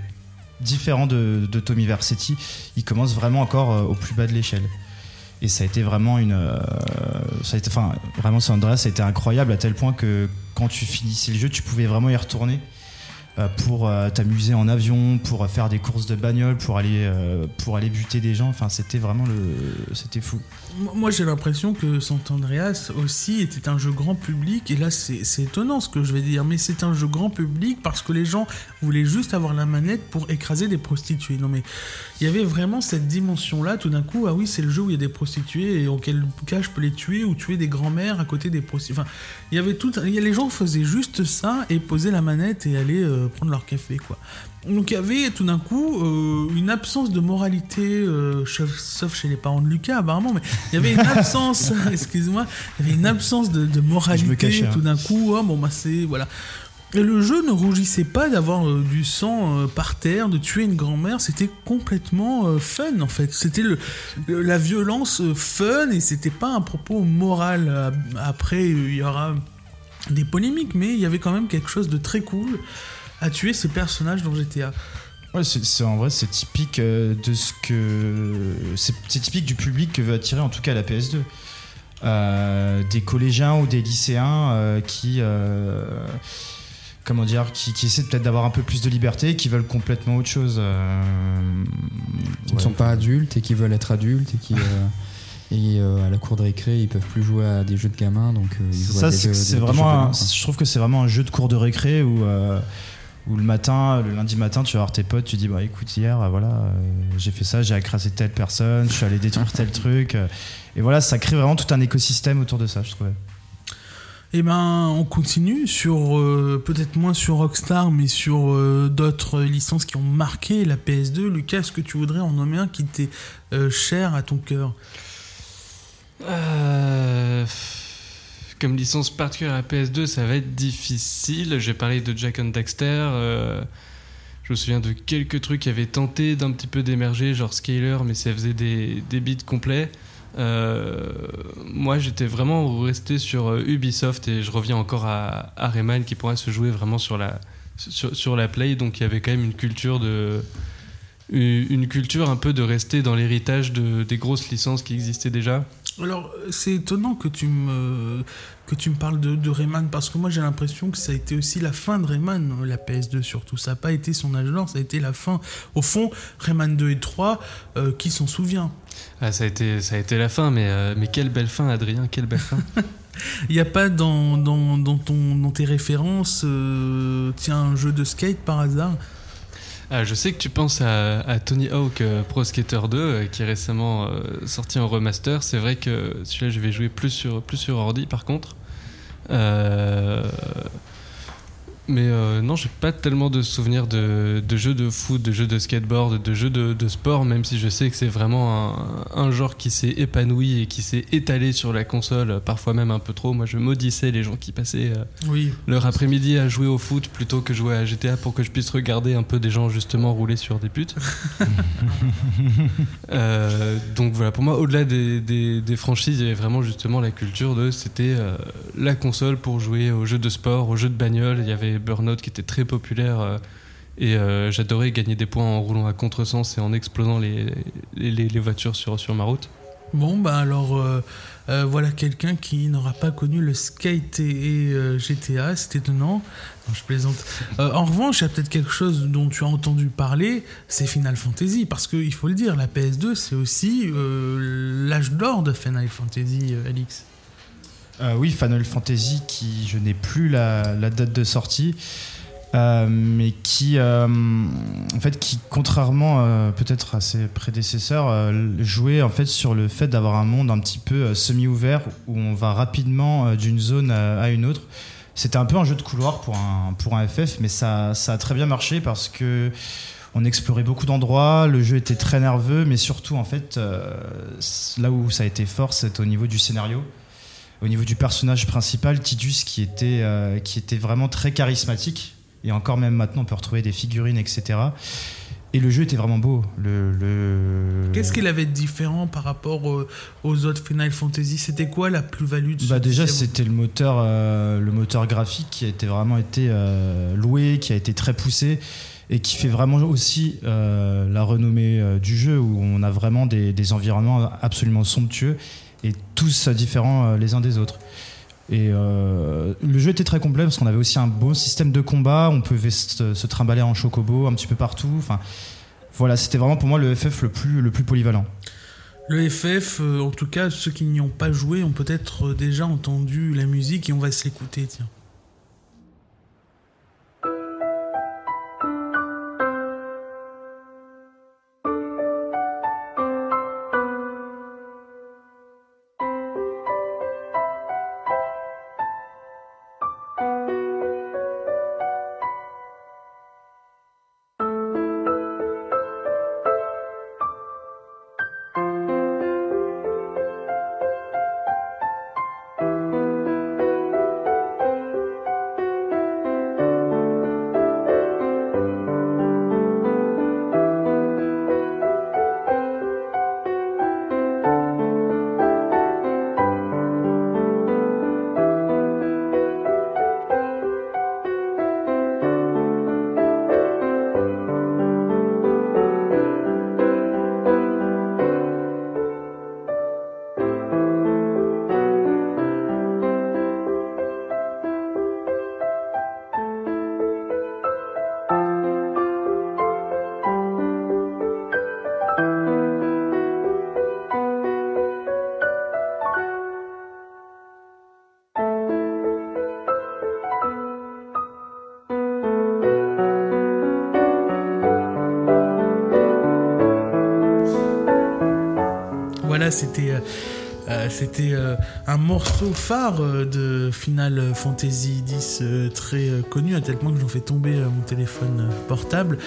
différent de, Tommy Vercetti. Il commence vraiment encore euh, au plus bas de l'échelle. Et ça a été vraiment une, euh, ça a enfin, vraiment, San Andreas, ça a été incroyable à tel point que quand tu finissais le jeu, tu pouvais vraiment y retourner euh, pour t'amuser en avion, pour faire des courses de bagnole, pour aller, pour aller buter des gens. Enfin, c'était vraiment le, c'était fou. Moi, j'ai l'impression que Sant Andreas aussi était un jeu grand public, et là c'est étonnant ce que je vais dire, mais c'est un jeu grand public parce que les gens voulaient juste avoir la manette pour écraser des prostituées. Non mais il y avait vraiment cette dimension-là, tout d'un coup, ah oui c'est le jeu où il y a des prostituées et auquel cas je peux les tuer ou tuer des grands-mères à côté des prostituées. Enfin, il y avait tout, il y a- les gens faisaient juste ça et posaient la manette et allaient euh, prendre leur café quoi. Donc il y avait tout d'un coup euh, une absence de moralité, euh, sauf chez les parents de Lucas apparemment, mais il y avait une absence, excuse-moi, il y avait une absence de, de Je me moralité cachais, hein. tout d'un coup. ah, bon bah c'est voilà. Et le jeu ne rougissait pas d'avoir euh, du sang euh, par terre, de tuer une grand-mère. C'était complètement euh, fun en fait. C'était le, le- la violence fun et c'était pas un propos moral. Après il y aura des polémiques, mais il y avait quand même quelque chose de très cool à tuer ces personnages dans GTA. Ouais, c'est, en vrai, c'est typique euh, de ce que. C'est, typique du public que veut attirer en tout cas la PS2. Euh, des collégiens ou des lycéens euh, qui. euh, comment dire qui, qui essaient peut-être d'avoir un peu plus de liberté et qui veulent complètement autre chose. Qui ne sont pas adultes et qui veulent être adultes et qui. Et à la cour de récré, ils peuvent plus jouer à des jeux de gamins, donc ils Ça, c'est, vraiment. jeux un- je trouve que c'est vraiment un jeu de cours de récré où. Où le matin, le lundi matin, tu vas voir tes potes, tu dis bah écoute hier, euh, voilà, euh, j'ai fait ça, j'ai écrasé telle personne, je suis allé détruire tel truc, euh, et voilà, ça crée vraiment tout un écosystème autour de ça, je trouvais. Eh ben, on continue sur euh, peut-être moins sur Rockstar, mais sur euh, d'autres licences qui ont marqué la PS2. Lucas, est-ce que tu voudrais en nommer un qui était euh, cher à ton cœur? Euh, comme licence particulière à PS2, ça va être difficile. J'ai parlé de Jack and Daxter. euh, je me souviens de quelques trucs qui avaient tenté d'un petit peu d'émerger, genre Scaler, mais ça faisait des, des beats complets. Euh, moi, j'étais vraiment resté sur euh, Ubisoft et je reviens encore à, à Rayman qui pourrait se jouer vraiment sur la, sur, la Play. Donc, il y avait quand même une culture de une culture un peu de rester dans l'héritage de, des grosses licences qui existaient déjà. Alors, c'est étonnant que tu me, que tu me parles de, de Rayman, parce que moi j'ai l'impression que ça a été aussi la fin de Rayman, la PS2 surtout. Ça n'a pas été son âge d'or, ça a été la fin. Au fond, Rayman 2 et 3, euh, qui s'en souvient Ah, ça, a été, ça a été la fin, mais, euh, mais quelle belle fin, Adrien, quelle belle fin. Il n'y a pas dans, dans, dans, ton, dans tes références, euh, tiens, un jeu de skate par hasard? Ah, je sais que tu penses à, Tony Hawk euh, Pro Skater 2, euh, qui est récemment euh, sorti en remaster. C'est vrai que celui-là, je vais jouer plus sur, plus sur ordi, par contre. Mais euh, non, j'ai pas tellement de souvenirs de, de jeux de foot, de jeux de skateboard, de jeux de, de sport, même si je sais que c'est vraiment un, un genre qui s'est épanoui et qui s'est étalé sur la console, parfois même un peu trop. Moi, je maudissais les gens qui passaient euh, Oui. leur après-midi à jouer au foot plutôt que jouer à GTA pour que je puisse regarder un peu des gens justement rouler sur des putes. Euh, donc voilà, pour moi, au-delà des, des- des franchises, il y avait vraiment justement la culture de c'était euh, la console pour jouer aux jeux de sport, aux jeux de bagnole. Il y avait Burnout qui était très populaire euh, et euh, j'adorais gagner des points en roulant à contresens et en explosant les, les, voitures sur, sur ma route. Bon, bah alors, euh, voilà quelqu'un qui n'aura pas connu le skate et, GTA, c'est étonnant. Non, je plaisante. En revanche, il y a peut-être quelque chose dont tu as entendu parler, c'est Final Fantasy, parce qu'il faut le dire, la PS2, c'est aussi l'âge d'or de Final Fantasy, Alix. Euh, oui, Final Fantasy, qui je n'ai plus la, date de sortie, euh, mais qui, euh, en fait, qui contrairement peut-être à ses prédécesseurs, jouait en fait sur le fait d'avoir un monde un petit peu semi-ouvert où on va rapidement d'une zone à, une autre. C'était un peu un jeu de couloir pour un, pour un FF, mais ça, ça a très bien marché parce que on explorait beaucoup d'endroits, le jeu était très nerveux, mais surtout en fait, là où ça a été fort, c'est au niveau du scénario. Au niveau du personnage principal, Tidus, qui était, euh, qui était vraiment très charismatique, et encore même maintenant, on peut retrouver des figurines, etc. Et le jeu était vraiment beau. Le, le... Qu'est-ce qu'il avait de différent par rapport aux, aux autres Final Fantasy? C'était quoi la plus-value de ce Bah déjà c'était le moteur euh, le moteur graphique qui a été vraiment été euh, loué qui a été très poussé et qui fait vraiment aussi euh, la renommée euh, du jeu où on a vraiment des, des environnements absolument somptueux et tous différents euh, les uns des autres. Et euh, le jeu était très complet parce qu'on avait aussi un beau système de combat. On pouvait se, trimballer en chocobo un petit peu partout. Enfin voilà c'était vraiment pour moi le FF le plus le plus polyvalent. Le FF, euh, en tout cas, ceux qui n'y ont pas joué ont peut-être euh, déjà entendu la musique et on va se l'écouter, tiens. C'était euh, euh, c'était euh, un morceau phare de Final Fantasy X très connu à tel point que j'en fais tomber mon téléphone portable.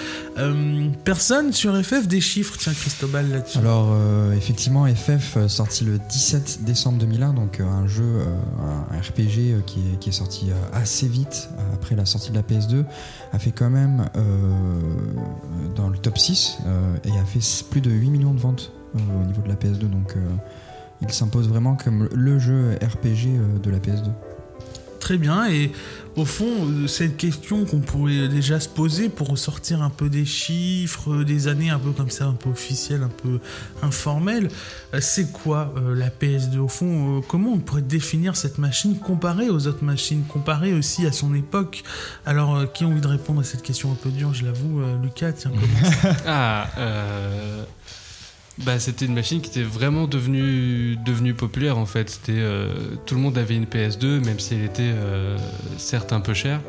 Personne sur FF des chiffres, tiens Cristobal là-dessus. Alors effectivement FF sorti le 17 décembre 2001 donc un jeu un RPG qui, est, qui est sorti assez vite après la sortie de la PS2 a fait quand même dans le top 6 euh, et a fait plus de 8 millions de ventes au niveau de la PS2 donc euh, il s'impose vraiment comme le jeu RPG euh, de la PS2. Très bien, et au fond, euh, cette question qu'on pourrait déjà se poser pour sortir un peu des chiffres, euh, des années un peu comme ça, un peu officielles, un peu informelles, euh, c'est quoi euh, la PS2 Au fond, euh, comment on pourrait définir cette machine comparée aux autres machines, comparée aussi à son époque? Alors, euh, qui a envie de répondre à cette question un peu dure, je l'avoue Euh, Lucas, tiens, commence. Ah, euh, bah, c'était une machine qui était vraiment devenue, devenue populaire en fait. Euh, tout le monde avait une PS2, même si elle était euh, certes un peu chère.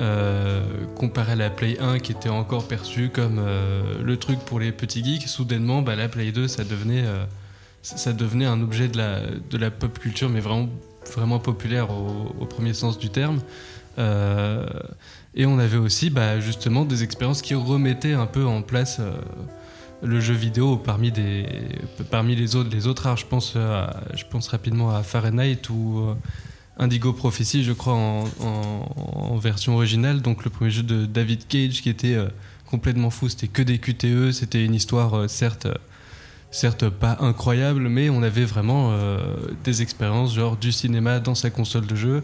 Euh, comparé à la Play 1 qui était encore perçue comme euh, le truc pour les petits geeks, soudainement bah, la Play 2 ça devenait, euh, ça devenait un objet de la, de la pop culture, mais vraiment, vraiment populaire au, au premier sens du terme. Euh, et on avait aussi bah, justement des expériences qui remettaient un peu en place le jeu vidéo parmi, des, parmi les, autres, les autres arts. Je pense, euh, je pense rapidement à Fahrenheit ou euh, Indigo Prophecy, je crois, en, version originale. Donc le premier jeu de David Cage qui était euh, complètement fou. C'était que des QTE, c'était une histoire certes, certes pas incroyable, mais on avait vraiment euh, des expériences genre du cinéma dans sa console de jeu.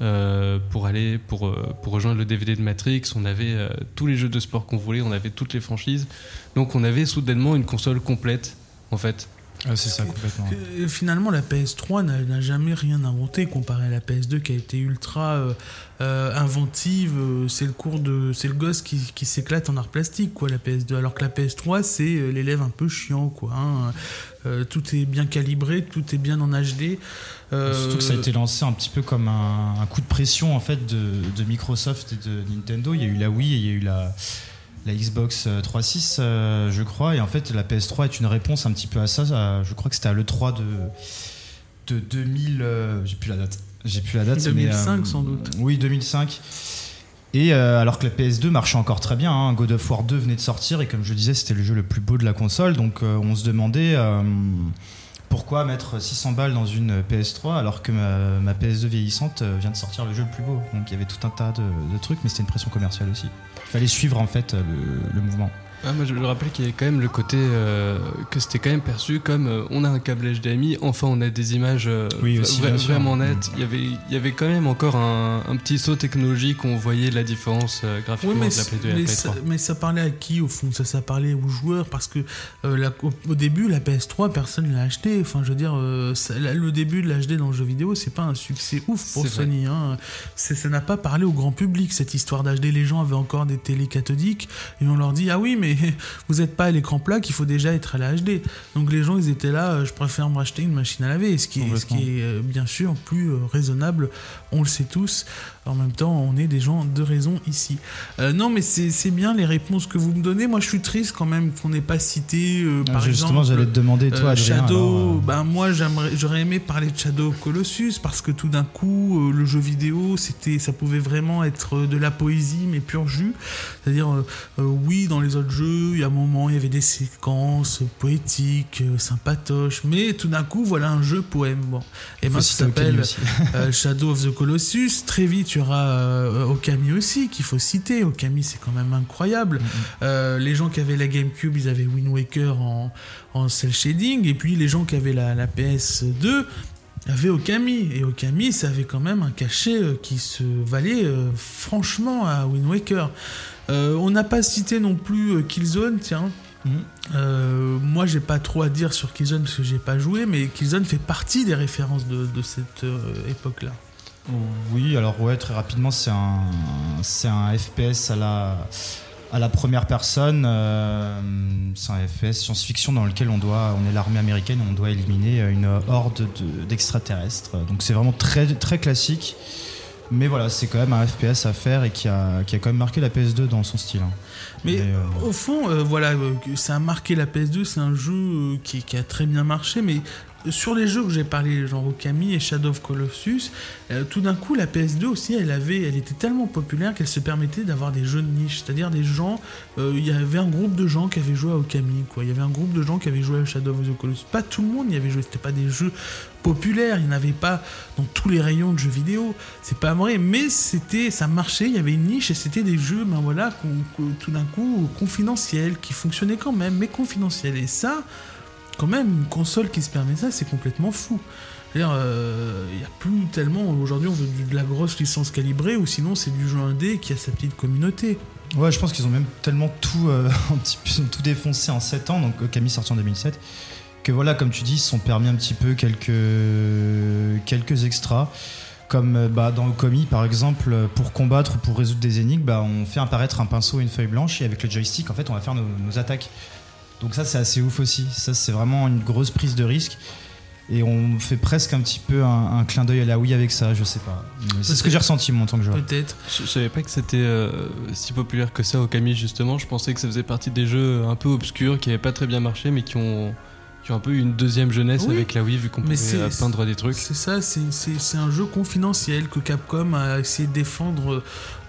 Euh, pour aller pour, euh, rejoindre le DVD de Matrix, on avait tous les jeux de sport qu'on voulait, on avait toutes les franchises. Donc on avait soudainement une console complète en fait. Ah, c'est ça, complètement. Finalement, la PS3 n'a jamais rien inventé comparé à la PS2 qui a été ultra euh, euh, inventive. Euh, C'est le cours de, c'est le gosse qui, qui s'éclate en art plastique, quoi, la PS2. Alors que la PS3, c'est l'élève un peu chiant, quoi. hein. Euh, tout est bien calibré, tout est bien en HD. Surtout que ça a été lancé un petit peu comme un, un coup de pression en fait de, de Microsoft et de Nintendo. Il y a eu la Wii et il y a eu la, la Xbox 3.6, euh, je crois. Et en fait, la PS3 est une réponse un petit peu à ça. À- je crois que c'était à l'E3 de, de 2000. euh, J'ai plus la date. J'ai plus la date. mais, 2005 euh, sans doute. Oui, 2005. Et euh, alors que la PS2 marchait encore très bien, hein, God of War 2 venait de sortir et comme je disais, c'était le jeu le plus beau de la console. Donc euh, on se demandait euh, pourquoi mettre 600 balles dans une PS3 alors que ma, ma PS2 vieillissante euh, vient de sortir le jeu le plus beau. Donc il y avait tout un tas de, de trucs, mais c'était une pression commerciale aussi. Il fallait suivre en fait euh, le, le mouvement. Ah, moi, je me rappelais qu'il y avait quand même le côté euh, que c'était quand même perçu comme euh, on a un câble HDMI, enfin on a des images euh, Oui, aussi, vra- vraiment nettes. Il y avait, il y avait quand même encore un, un petit saut technologique où on voyait la différence euh, Oui, graphiquement mais, de la Play 2 et mais la Play ça, 3. mais ça parlait à qui au fond? Ça, ça parlait aux joueurs parce que la- au, au début la PS3 personne ne l'a acheté. Enfin, je veux dire, ça- la- le début de l'HD dans le jeu vidéo, c'est pas un succès ouf pour. Sony. Hein. Ça n'a pas parlé au grand public cette histoire d'HD. Les gens avaient encore des télés cathodiques et on leur dit ah oui mais vous êtes pas à l'écran plat qu'il faut déjà être à la HD. Donc les gens ils étaient là, euh, je préfère me racheter une machine à laver, ce qui est, ce qui est euh, bien sûr plus euh, raisonnable. On le sait tous. En même temps, on est des gens de raison ici. Euh, non, mais c'est bien les réponses que vous me donnez. Moi, je suis triste quand même qu'on n'ait pas cité, euh, par Ah, Justement, exemple, j'allais te demander, toi, euh, Adrien. Shadow. alors, Ben moi, j'aurais aimé parler de Shadow of Colossus parce que tout d'un coup, le jeu vidéo, c'était, ça pouvait vraiment être de la poésie mais pur jus. C'est-à-dire, oui, dans les autres jeux, il y a un moment, il y avait des séquences poétiques, sympatoches, mais tout d'un coup, voilà un jeu poème. Bon, et moi, ça s'appelle Shadow of the Colossus. Très vite, il y aura euh, Okami aussi, qu'il faut citer. Okami, c'est quand même incroyable. Euh, les gens qui avaient la GameCube, ils avaient Wind Waker en, en cel shading. Et puis, les gens qui avaient la, la PS2 avaient Okami. Et Okami, ça avait quand même un cachet euh, qui se valait euh, franchement à Wind Waker. Euh, on n'a pas cité non plus Killzone, tiens. Mhm. Euh, moi, j'ai pas trop à dire sur Killzone parce que j'ai pas joué, mais Killzone fait partie des références de, de cette époque-là. Oui, alors ouais, très rapidement, c'est un, c'est un FPS à la, à la première personne. euh, c'est un FPS science-fiction dans lequel on doit, on est l'armée américaine, on doit éliminer une horde de- d'extraterrestres. Donc c'est vraiment très, très classique. Mais voilà, c'est quand même un FPS à faire et qui a, qui a quand même marqué la PS2 dans son style. hein. Mais euh, au fond, euh, voilà, euh, ça a marqué la PS2, c'est un jeu euh, qui, qui a très bien marché, mais sur les jeux que j'ai parlé, genre Okami et Shadow of Colossus, euh, tout d'un coup, la PS2 aussi, elle avait, elle était tellement populaire qu'elle se permettait d'avoir des jeux de niche, c'est-à-dire des gens, euh, il y avait un groupe de gens qui avaient joué à Okami, quoi. Il y avait un groupe de gens qui avaient joué à Shadow of the Colossus. Pas tout le monde y avait joué, c'était pas des jeux populaires, il n'y en avait pas dans tous les rayons de jeux vidéo, c'est pas vrai, mais c'était, ça marchait, il y avait une niche et c'était des jeux, ben voilà, tout d'un coup confidentiels, qui fonctionnaient quand même, mais confidentiels. Et ça, quand même, une console qui se permet ça, c'est complètement fou. Euh, il n'y a plus tellement. Aujourd'hui, on veut de la grosse licence calibrée, ou sinon, c'est du jeu indé qui a sa petite communauté. Ouais, je pense qu'ils ont même tellement tout, euh, tout défoncé en 7 ans, donc Okami sorti en 2007, que voilà, comme tu dis, ils se sont permis un petit peu quelques, quelques extras. Comme euh, bah, dans Okami, par exemple, euh, pour combattre ou pour résoudre des énigmes, bah, on fait apparaître un pinceau et une feuille blanche, et avec le joystick, en fait, on va faire nos attaques. Donc ça, c'est assez ouf aussi. Ça, c'est vraiment une grosse prise de risque. Et on fait presque un petit peu un, un clin d'œil à la Wii avec ça, je sais pas. C'est ce que j'ai ressenti, moi, en tant que joueur. Peut-être. Je, je savais pas que c'était euh, si populaire que ça Okami justement. Je pensais que ça faisait partie des jeux un peu obscurs qui avaient pas très bien marché mais qui ont, qui ont un peu eu une deuxième jeunesse Oui. avec la Wii vu qu'on pouvait euh, peindre des trucs. C'est ça, c'est- un jeu confidentiel que Capcom a essayé de défendre.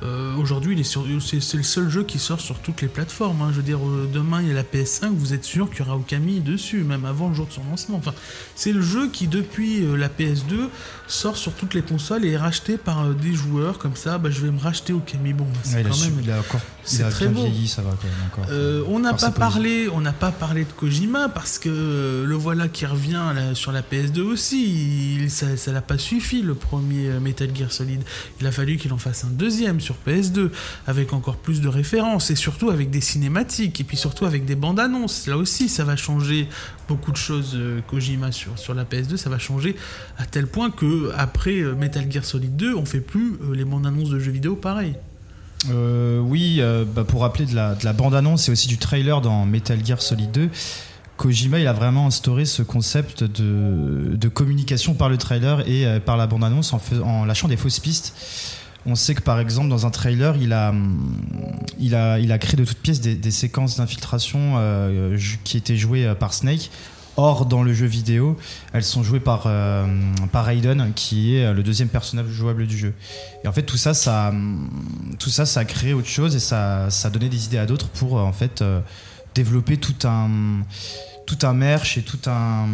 Euh, Aujourd'hui, il est sur- c'est c'est le seul jeu qui sort sur toutes les plateformes. hein. Je veux dire, euh, demain il y a la PS5, vous êtes sûr qu'il y aura Okami dessus, même avant le jour de son lancement. Enfin, c'est le jeu qui, depuis euh, la PS2, sort sur toutes les consoles et est racheté par euh, des joueurs comme ça. Bah, je vais me racheter Okami. Bon, bah, c'est Ouais, il, a quand su- même. il a encore il a très bien beau. vieilli, ça va quand même encore. Euh, on n'a pas parlé, on n'a pas parlé de Kojima parce que euh, le voilà qui revient sur la PS2 aussi. Il- ça ça l'a pas suffi le premier euh, Metal Gear Solid. Il a fallu qu'il en fasse un deuxième sur PS2 avec encore plus de références et surtout avec des cinématiques et puis surtout avec des bandes annonces. Là aussi, ça va changer beaucoup de choses. euh, Kojima sur sur la PS2, ça va changer à tel point que après Metal Gear Solid 2, on fait plus les bandes annonces de jeux vidéo pareil. Oui, bah, pour rappeler de la, de la bande-annonce et aussi du trailer dans Metal Gear Solid 2, Kojima il a vraiment instauré ce concept de, communication par le trailer et euh, par la bande-annonce en, en lâchant des fausses pistes. On sait que par exemple dans un trailer, il a, hum, il a, il a créé de toutes pièces des, séquences d'infiltration euh, qui étaient jouées euh, par Snake. Or, dans le jeu vidéo, elles sont jouées par, euh, par Raiden, qui est le deuxième personnage jouable du jeu. Et en fait, tout ça, ça, hum, tout ça, ça a créé autre chose et ça, ça a donné des idées à d'autres pour en fait développer tout un, tout un merch et tout un,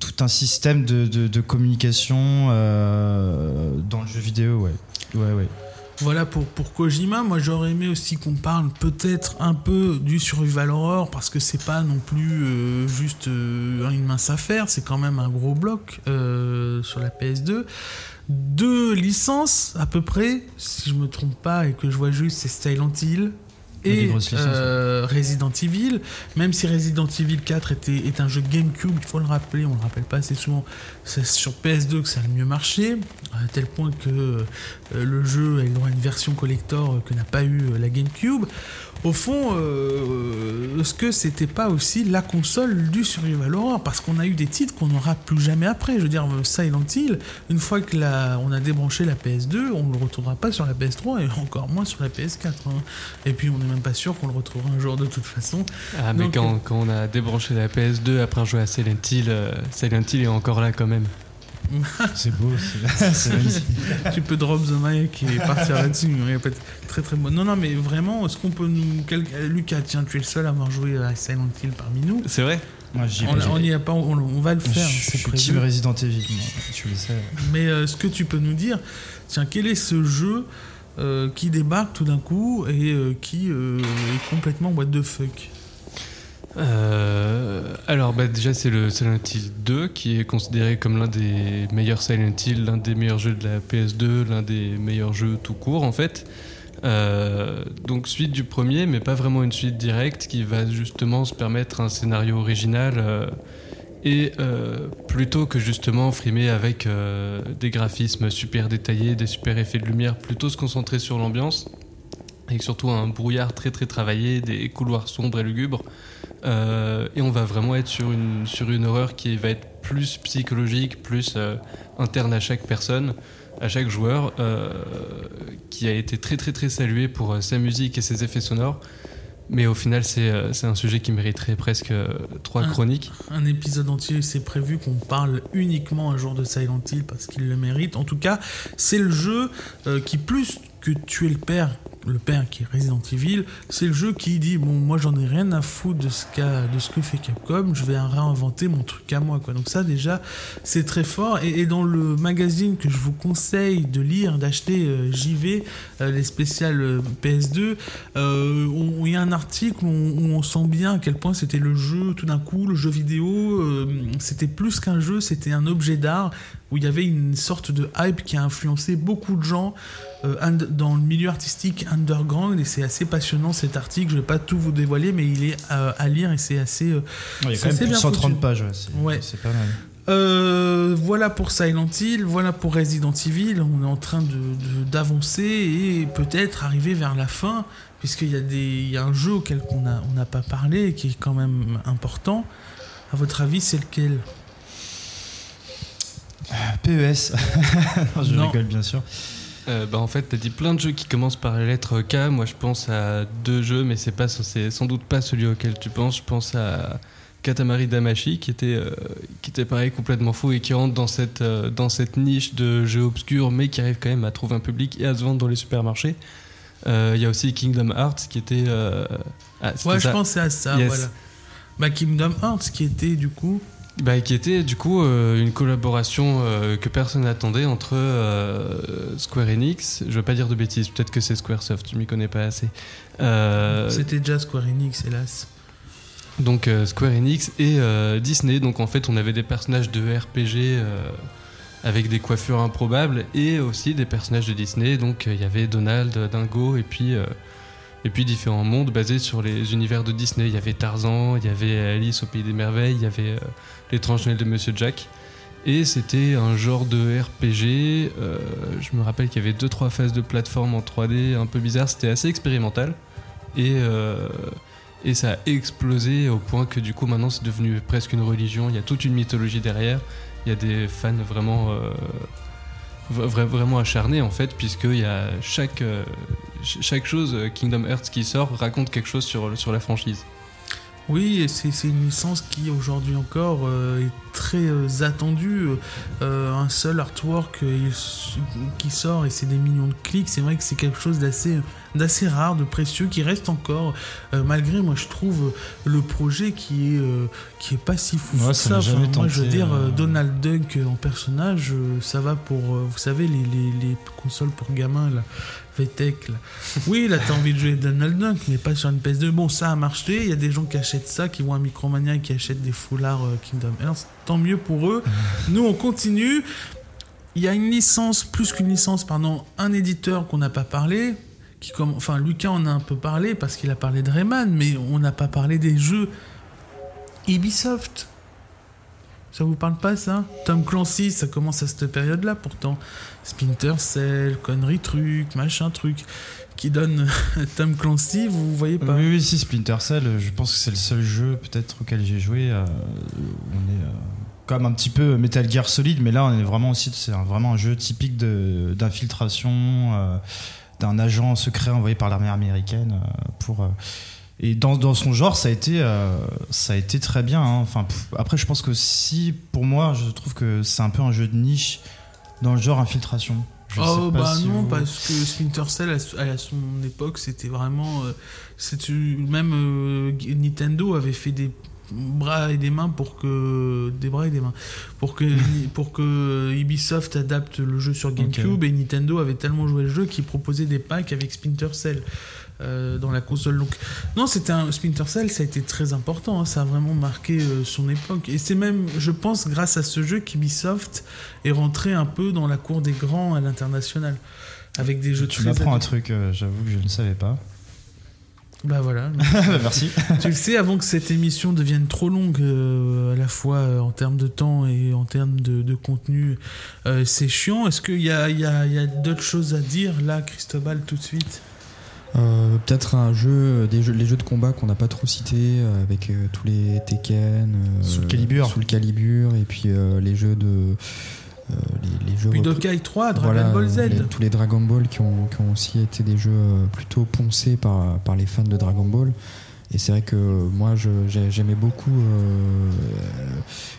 tout un système de, de, communication euh, dans le jeu vidéo. Ouais, ouais, ouais. Voilà pour, pour Kojima. Moi, j'aurais aimé aussi qu'on parle peut-être un peu du survival horror parce que c'est pas non plus euh, juste euh, une mince affaire. C'est quand même un gros bloc sur la PS2. Deux licences à peu près, si je me trompe pas et que je vois juste, c'est Silent Hill. Et licences, euh, Resident Evil, même si Resident Evil 4 était, est un jeu GameCube, il faut le rappeler, on le rappelle pas assez souvent, c'est sur PS2 que ça a le mieux marché, à tel point que euh, le jeu a eu droit à une version collector euh, que n'a pas eu la GameCube. Au fond, euh, est-ce que c'était pas aussi la console du survival horror? Parce qu'on a eu des titres qu'on n'aura plus jamais après. Je veux dire, Silent Hill, une fois que la, on a débranché la PS2, on ne le retrouvera pas sur la PS3 et encore moins sur la PS4. hein. Et puis on même pas sûr qu'on le retrouvera un jour de toute façon. Ah, mais Donc, quand, quand on a débranché la PS2 après jouer à Silent Hill, euh, Silent Hill est encore là quand même. C'est beau, c'est tu peux drop the mic et partir là-dessus. Il va pas être très très bon. Non, non, mais vraiment, est-ce qu'on peut nous. quel- Lucas, tiens, tu es le seul à avoir joué à Silent Hill parmi nous. C'est vrai Moi, On, pas joué. on y a pas, on, on va le faire, je c'est suis team Resident Evil, moi, tu le sais. Mais euh, ce que tu peux nous dire, tiens, quel est ce jeu euh, qui débarque tout d'un coup et euh, qui euh, est complètement what the fuck alors bah, déjà c'est le Silent Hill 2 qui est considéré comme l'un des meilleurs Silent Hill, l'un des meilleurs jeux de la PS2, l'un des meilleurs jeux tout court en fait. Donc suite du premier mais pas vraiment une suite directe qui va justement se permettre un scénario original et euh, plutôt que justement frimer avec euh, des graphismes super détaillés, des super effets de lumière, plutôt se concentrer sur l'ambiance avec surtout un brouillard très très travaillé, des couloirs sombres et lugubres. Euh, et on va vraiment être sur une, sur une horreur qui va être plus psychologique, plus euh, interne à chaque personne, à chaque joueur, euh, qui a été très très très salué pour euh, sa musique et ses effets sonores. Mais au final, c'est euh, c'est un sujet qui mériterait presque euh, trois Un- chroniques. Un épisode entier, c'est prévu qu'on parle uniquement un jour de Silent Hill parce qu'il le mérite. En tout cas, c'est le jeu euh, qui, plus que tuer le père, le père qui est Resident Evil, c'est le jeu qui dit bon, moi j'en ai rien à foutre de ce, de ce que fait Capcom, je vais réinventer mon truc à moi. Quoi. Donc, ça, déjà, c'est très fort. Et, dans le magazine que je vous conseille de lire, d'acheter euh, JV, euh, les spéciales euh, PS2, euh, il y a un article où on, sent bien à quel point c'était le jeu, tout d'un coup, le jeu vidéo, c'était plus qu'un jeu, c'était un objet d'art où il y avait une sorte de hype qui a influencé beaucoup de gens euh, dans le milieu artistique underground et c'est assez passionnant cet article. Je vais pas tout vous dévoiler, mais il est euh, à lire et c'est assez. euh, Il y a quand même plus de bien 130 foutu. pages, ouais, c'est Ouais. pas mal. Euh, voilà pour Silent Hill, voilà pour Resident Evil. On est en train de- de- d'avancer et peut-être arriver vers la fin, puisqu'il y, a des- il y a un jeu auquel on n'a on pas parlé et qui est quand même important. À votre avis, c'est lequel? PES. Je Non. rigole, bien sûr. Euh, bah, en fait, t'as dit plein de jeux qui commencent par la lettre K. Moi, je pense à deux jeux, mais c'est pas, c'est sans doute pas celui auquel tu penses. Je pense à Katamari Damashi, qui était, euh, qui était pareil complètement fou et qui rentre dans cette, euh, dans cette niche de jeux obscurs, mais qui arrive quand même à trouver un public et à se vendre dans les supermarchés. Euh, Il y a aussi Kingdom Hearts, qui était. ah, Ouais, je ça. pensais à ça, Yes. voilà. Bah, Kingdom Hearts, qui était du coup. Bah, qui était du coup euh, une collaboration euh, que personne n'attendait entre euh, Square Enix, je veux pas dire de bêtises, peut-être que c'est Squaresoft, je m'y connais pas assez. C'était déjà Square Enix, hélas. Donc Square Enix et Disney. Donc en fait, on avait des personnages de RPG avec des coiffures improbables et aussi des personnages de Disney. Donc il y avait Donald, Dingo et puis et puis différents mondes basés sur les univers de Disney. Il y avait Tarzan, il y avait Alice au pays des merveilles, il y avait l'étrange Noël de Monsieur Jack. Et c'était un genre de RPG. euh, je me rappelle qu'il y avait deux trois phases de plateforme en 3D un peu bizarre. C'était assez expérimental et euh, et ça a explosé au point que du coup maintenant c'est devenu presque une religion. Il y a toute une mythologie derrière. Il y a des fans vraiment euh, vra- vraiment acharnés en fait puisqu'il y a chaque ch- chaque chose Kingdom Hearts qui sort raconte quelque chose sur sur la franchise. Oui, c'est une licence qui aujourd'hui encore euh, est très euh, attendue. Euh, un seul artwork euh, qui sort et c'est des millions de clics. C'est vrai que c'est quelque chose d'assez d'assez rare, de précieux, qui reste encore, euh, malgré moi je trouve le projet qui est euh, qui est pas si fou Ouais, ça Enfin, je veux dire euh, euh. Donald Duck euh, en personnage, euh, ça va pour euh, vous savez les, les, les consoles pour gamins là. VTech là. Oui, là t'as envie de jouer Donald Duck, mais pas sur une PS2. Bon, ça a marché. Il y a des gens qui achètent ça, qui vont à Micromania et qui achètent des foulards euh, Kingdom Hearts. Tant mieux pour eux. Nous, on continue. Il y a une licence, plus qu'une licence, pardon, un éditeur qu'on n'a pas parlé. Qui comme, enfin, Lucas en a un peu parlé parce qu'il a parlé de Rayman, mais on n'a pas parlé des jeux Ubisoft. Ça vous parle pas ça? Tom Clancy, ça commence à cette période-là pourtant. Splinter Cell, conneries truc, machin truc, qui donne Tom Clancy, vous voyez pas Oui, oui, si, Splinter Cell, je pense que c'est le seul jeu peut-être auquel j'ai joué. euh, on est euh, comme un petit peu Metal Gear Solid, mais là on est vraiment aussi, c'est vraiment un jeu typique d'infiltration euh, d'un agent secret envoyé par l'armée américaine pour. et dans, dans son genre, ça a été, ça a été très bien. hein. Enfin, après, je pense que si, pour moi, je trouve que c'est un peu un jeu de niche dans le genre infiltration. Je oh bah si non, vous- parce que Splinter Cell à, son époque c'était vraiment. euh, c'est même euh, Nintendo avait fait des bras et des mains pour que des bras et des mains pour que pour que Ubisoft adapte le jeu sur GameCube et Nintendo avait tellement joué le jeu qu'il proposait des packs avec Splinter Cell euh, dans la console donc non c'était un Splinter Cell ça a été très important hein, ça a vraiment marqué euh, son époque et c'est même je pense grâce à ce jeu qu'Ubisoft est rentré un peu dans la cour des grands à l'international avec des jeux Tu m'apprends un truc, euh, j'avoue que je ne savais pas. bah voilà Merci. tu le sais, avant que cette émission devienne trop longue, euh, à la fois euh, en termes de temps et en termes de, de contenu, euh, c'est chiant. Est-ce qu'il y a, il y a- il y a d'autres choses à dire là, Cristobal, tout de suite? Euh, Peut-être un jeu, des jeux, les jeux de combat qu'on n'a pas trop cités, euh, avec euh, tous les Tekken, euh, Soul Calibur. Soul Calibur, et puis euh, les jeux de. euh, les, les jeux Budokai 3, Dragon Voilà, Ball Z. les- tous les Dragon Ball qui ont, qui ont aussi été des jeux euh, plutôt poncés par, par les fans de Dragon Ball. Et c'est vrai que moi, je- j'ai- j'aimais beaucoup euh,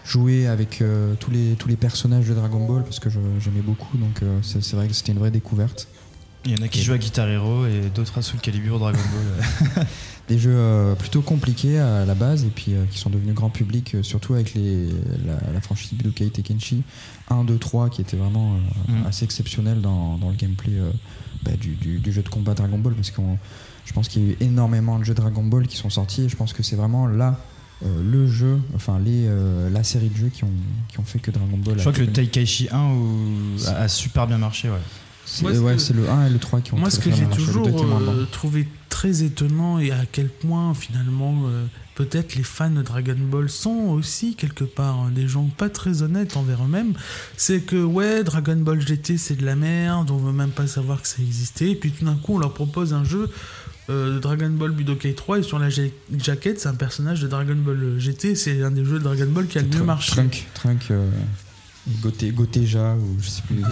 jouer avec euh, tous, les, tous les personnages de Dragon Ball parce que j'aimais beaucoup. Donc euh, c'est vrai que c'était une vraie découverte. Il y en a qui jouent à Guitar Hero et d'autres à Soul Calibur Dragon Ball. Des jeux euh, plutôt compliqués à la base et puis euh, qui sont devenus grand public, euh, surtout avec les, la, la franchise Budokai Tenkaichi 1, 2, 3 qui était vraiment Mm. assez exceptionnel dans, dans le gameplay bah, du, du- du jeu de combat Dragon Ball parce que je pense qu'il y a eu énormément de jeux Dragon Ball qui sont sortis et je pense que c'est vraiment là euh, le jeu, enfin les, euh, la série de jeux qui ont, qui ont fait que Dragon Ball Je crois que le. Taikaichi 1 ou- a, a super bien marché, ouais. C'est ouais, que- le 1 et le 3 qui ont Moi, ce que j'ai toujours euh, trouvé très étonnant et à quel point finalement euh, peut-être les fans de Dragon Ball sont aussi quelque part hein, des gens pas très honnêtes envers eux-mêmes, c'est que ouais Dragon Ball GT c'est de la merde, on veut même pas savoir que ça existait, et puis tout d'un coup on leur propose un jeu euh, de Dragon Ball Budokai 3 et sur la ja- jaquette c'est un personnage de Dragon Ball GT, c'est un des jeux de Dragon Ball qui a le mieux marché. Trunk, Trunk euh, Goté- Goteja ou je sais plus.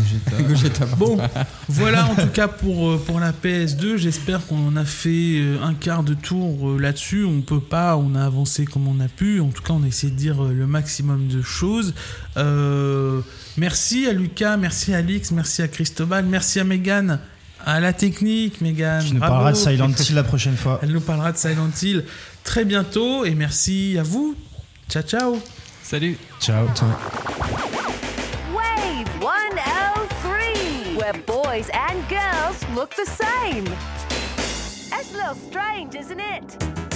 Gogeta. Bon, voilà en tout cas pour, euh, pour la PS2. J'espère qu'on a fait euh, un quart de tour euh, là-dessus. On peut pas, on a avancé comme on a pu. En tout cas, on a essayé de dire le maximum de choses. Euh, merci à Lucas, merci à Alix, merci à Cristobal, merci à Megan, à la technique, Megan. Qui nous Bravo. parlera de Silent Hill la prochaine fois. Elle nous parlera de Silent Hill très bientôt. Et merci à vous. Ciao, ciao. Salut Ciao. Wave 103, where boys and girls look the same. That's a little strange, isn't it?